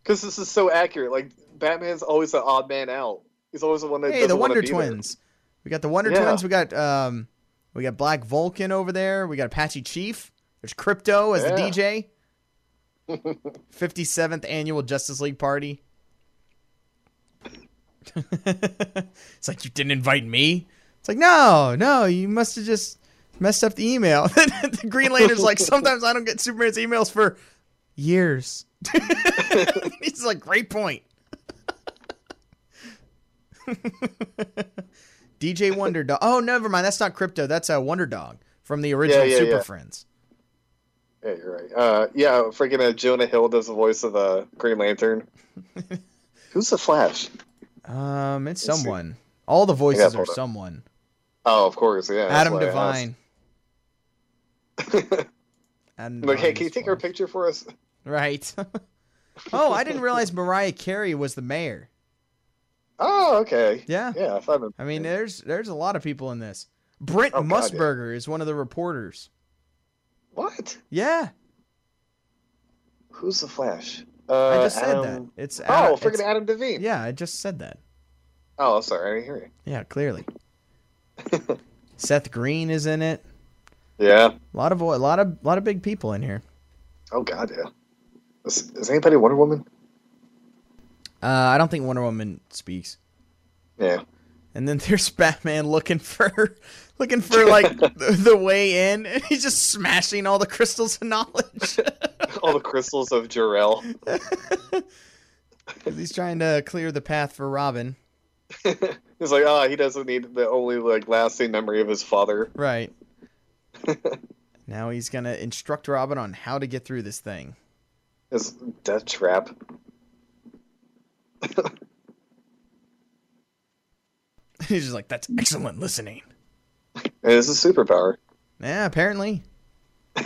Because this is so accurate. Like Batman's always the odd man out. He's always the one that Hey, the Wonder be there. Twins. We got the Wonder Yeah. Twins. We got um, we got Black Vulcan over there. We got Apache Chief. There's Krypto as the DJ. 57th annual Justice League party. it's like you didn't invite me. It's like no, no, you must have just messed up the email. the Green Lantern's like sometimes I don't get Superman's emails for years. He's like great point. DJ Wonder Dog. Oh, never mind. That's not Krypto. That's a Wonder Dog from the original yeah, Super yeah. Friends. Yeah, you're right. Uh, yeah, freaking uh, Jonah Hill does the voice of the Green Lantern. Who's the Flash? Um, it's Let's see. someone. All the voices are up. someone. Oh, of course, yeah. Adam Devine. Adam like, hey, can you take our Flash. picture for us? Right. oh, I didn't realize Mariah Carey was the mayor. Oh, okay. Yeah. Yeah, I thought. I mean, there's there's a lot of people in this. Brent Oh, God, yeah. Musburger is one of the reporters. What? Yeah, Who's the Flash? Uh, I just said Adam- that. It's Oh, freaking it's- Adam Devine. Yeah, I just said that. Oh, I'm sorry, I didn't hear you. Yeah, clearly. Seth Green is in it. Yeah. A lot of a lot of a lot of big people in here. Oh God, yeah. Is, is anybody Wonder Woman? Uh, I don't think Wonder Woman speaks. Yeah. And then there's Batman looking for looking for like the, the way in, and he's just smashing all the crystals of knowledge. All the crystals of. 'Cause he's trying to clear the path for Robin. He's like, ah, he doesn't need the only like lasting memory of his father. Right. now he's gonna instruct Robin on how to get through this thing. This death trap. he's just like, "That's excellent listening." And it's a superpower. Yeah, apparently.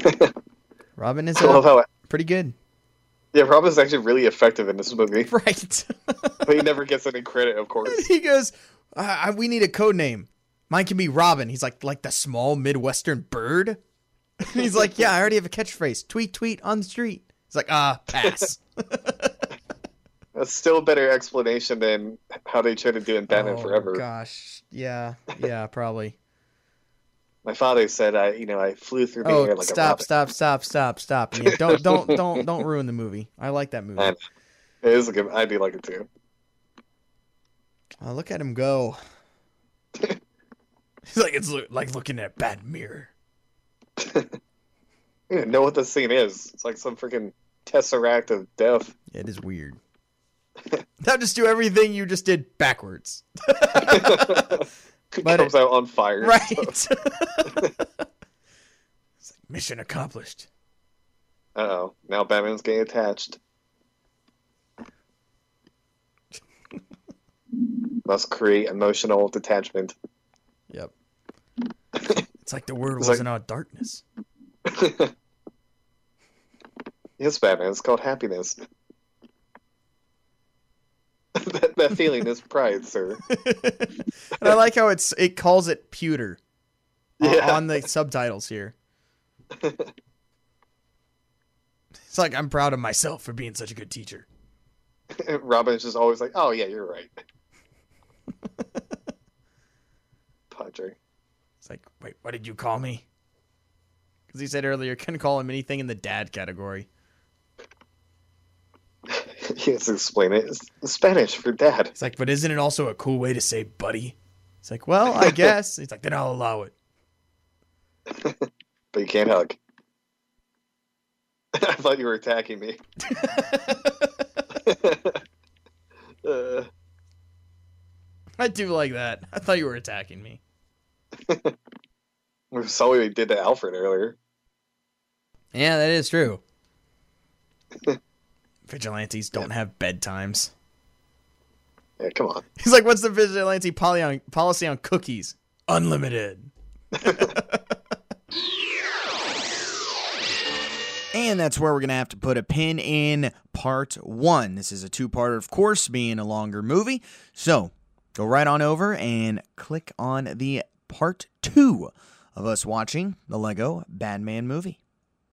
Robin is I love uh, how pretty good. yeah, Robin's actually really effective in this movie, Right. but he never gets any credit, of course. he goes, uh, "We need a code name. Mine can be Robin." He's like, "Like the small midwestern bird." he's like, "Yeah, I already have a catchphrase. Tweet, tweet on the street." He's like, "Ah, pass." That's still a better explanation than how they tried to do in Batman oh, Forever. Gosh, yeah, yeah, probably. My father said, "I, you know, I flew through the Oh, air like a stop, robin." stop, stop, stop, stop! Yeah, don't, don't, don't, don't ruin the movie. I like that movie. It is a good. I do like it too. Oh, look at him go. He's like it's lo- like looking at a bad mirror. You know what this scene is. It's like some freaking tesseract of death. It is weird. That'll just do everything you just did backwards. But comes it- out on fire. Right. stuff. it's like mission accomplished. Uh-oh. Now Batman's getting attached. Must create emotional detachment. Yep. It's like the word It's wasn't out darkness. Yes, Batman. It's called happiness. that, that feeling is pride, sir. And I like how it's it calls it pewter Yeah. on the subtitles here. It's like I'm proud of myself for being such a good teacher. Robin's just always like, "Oh yeah, you're right." Padre. It's like, wait, what did you call me? Because he said earlier, couldn't call him anything in the dad category. He has to explain it. It's Spanish for dad. It's like, but isn't it also a cool way to say buddy? It's like, well, I guess. He's like, then I'll allow it. But you can't hug. I thought you were attacking me. uh, I do like that. I thought you were attacking me. we saw what he did to Alfred earlier. Yeah, that is true. Vigilantes don't have bedtimes. Yeah, come on. He's like, what's the vigilante poly on, policy on cookies? Unlimited. and that's where we're going to have to put a pin in part one. This is a two part, of course, being a longer movie. So go right on over and click on the part two of us watching the Lego Batman movie.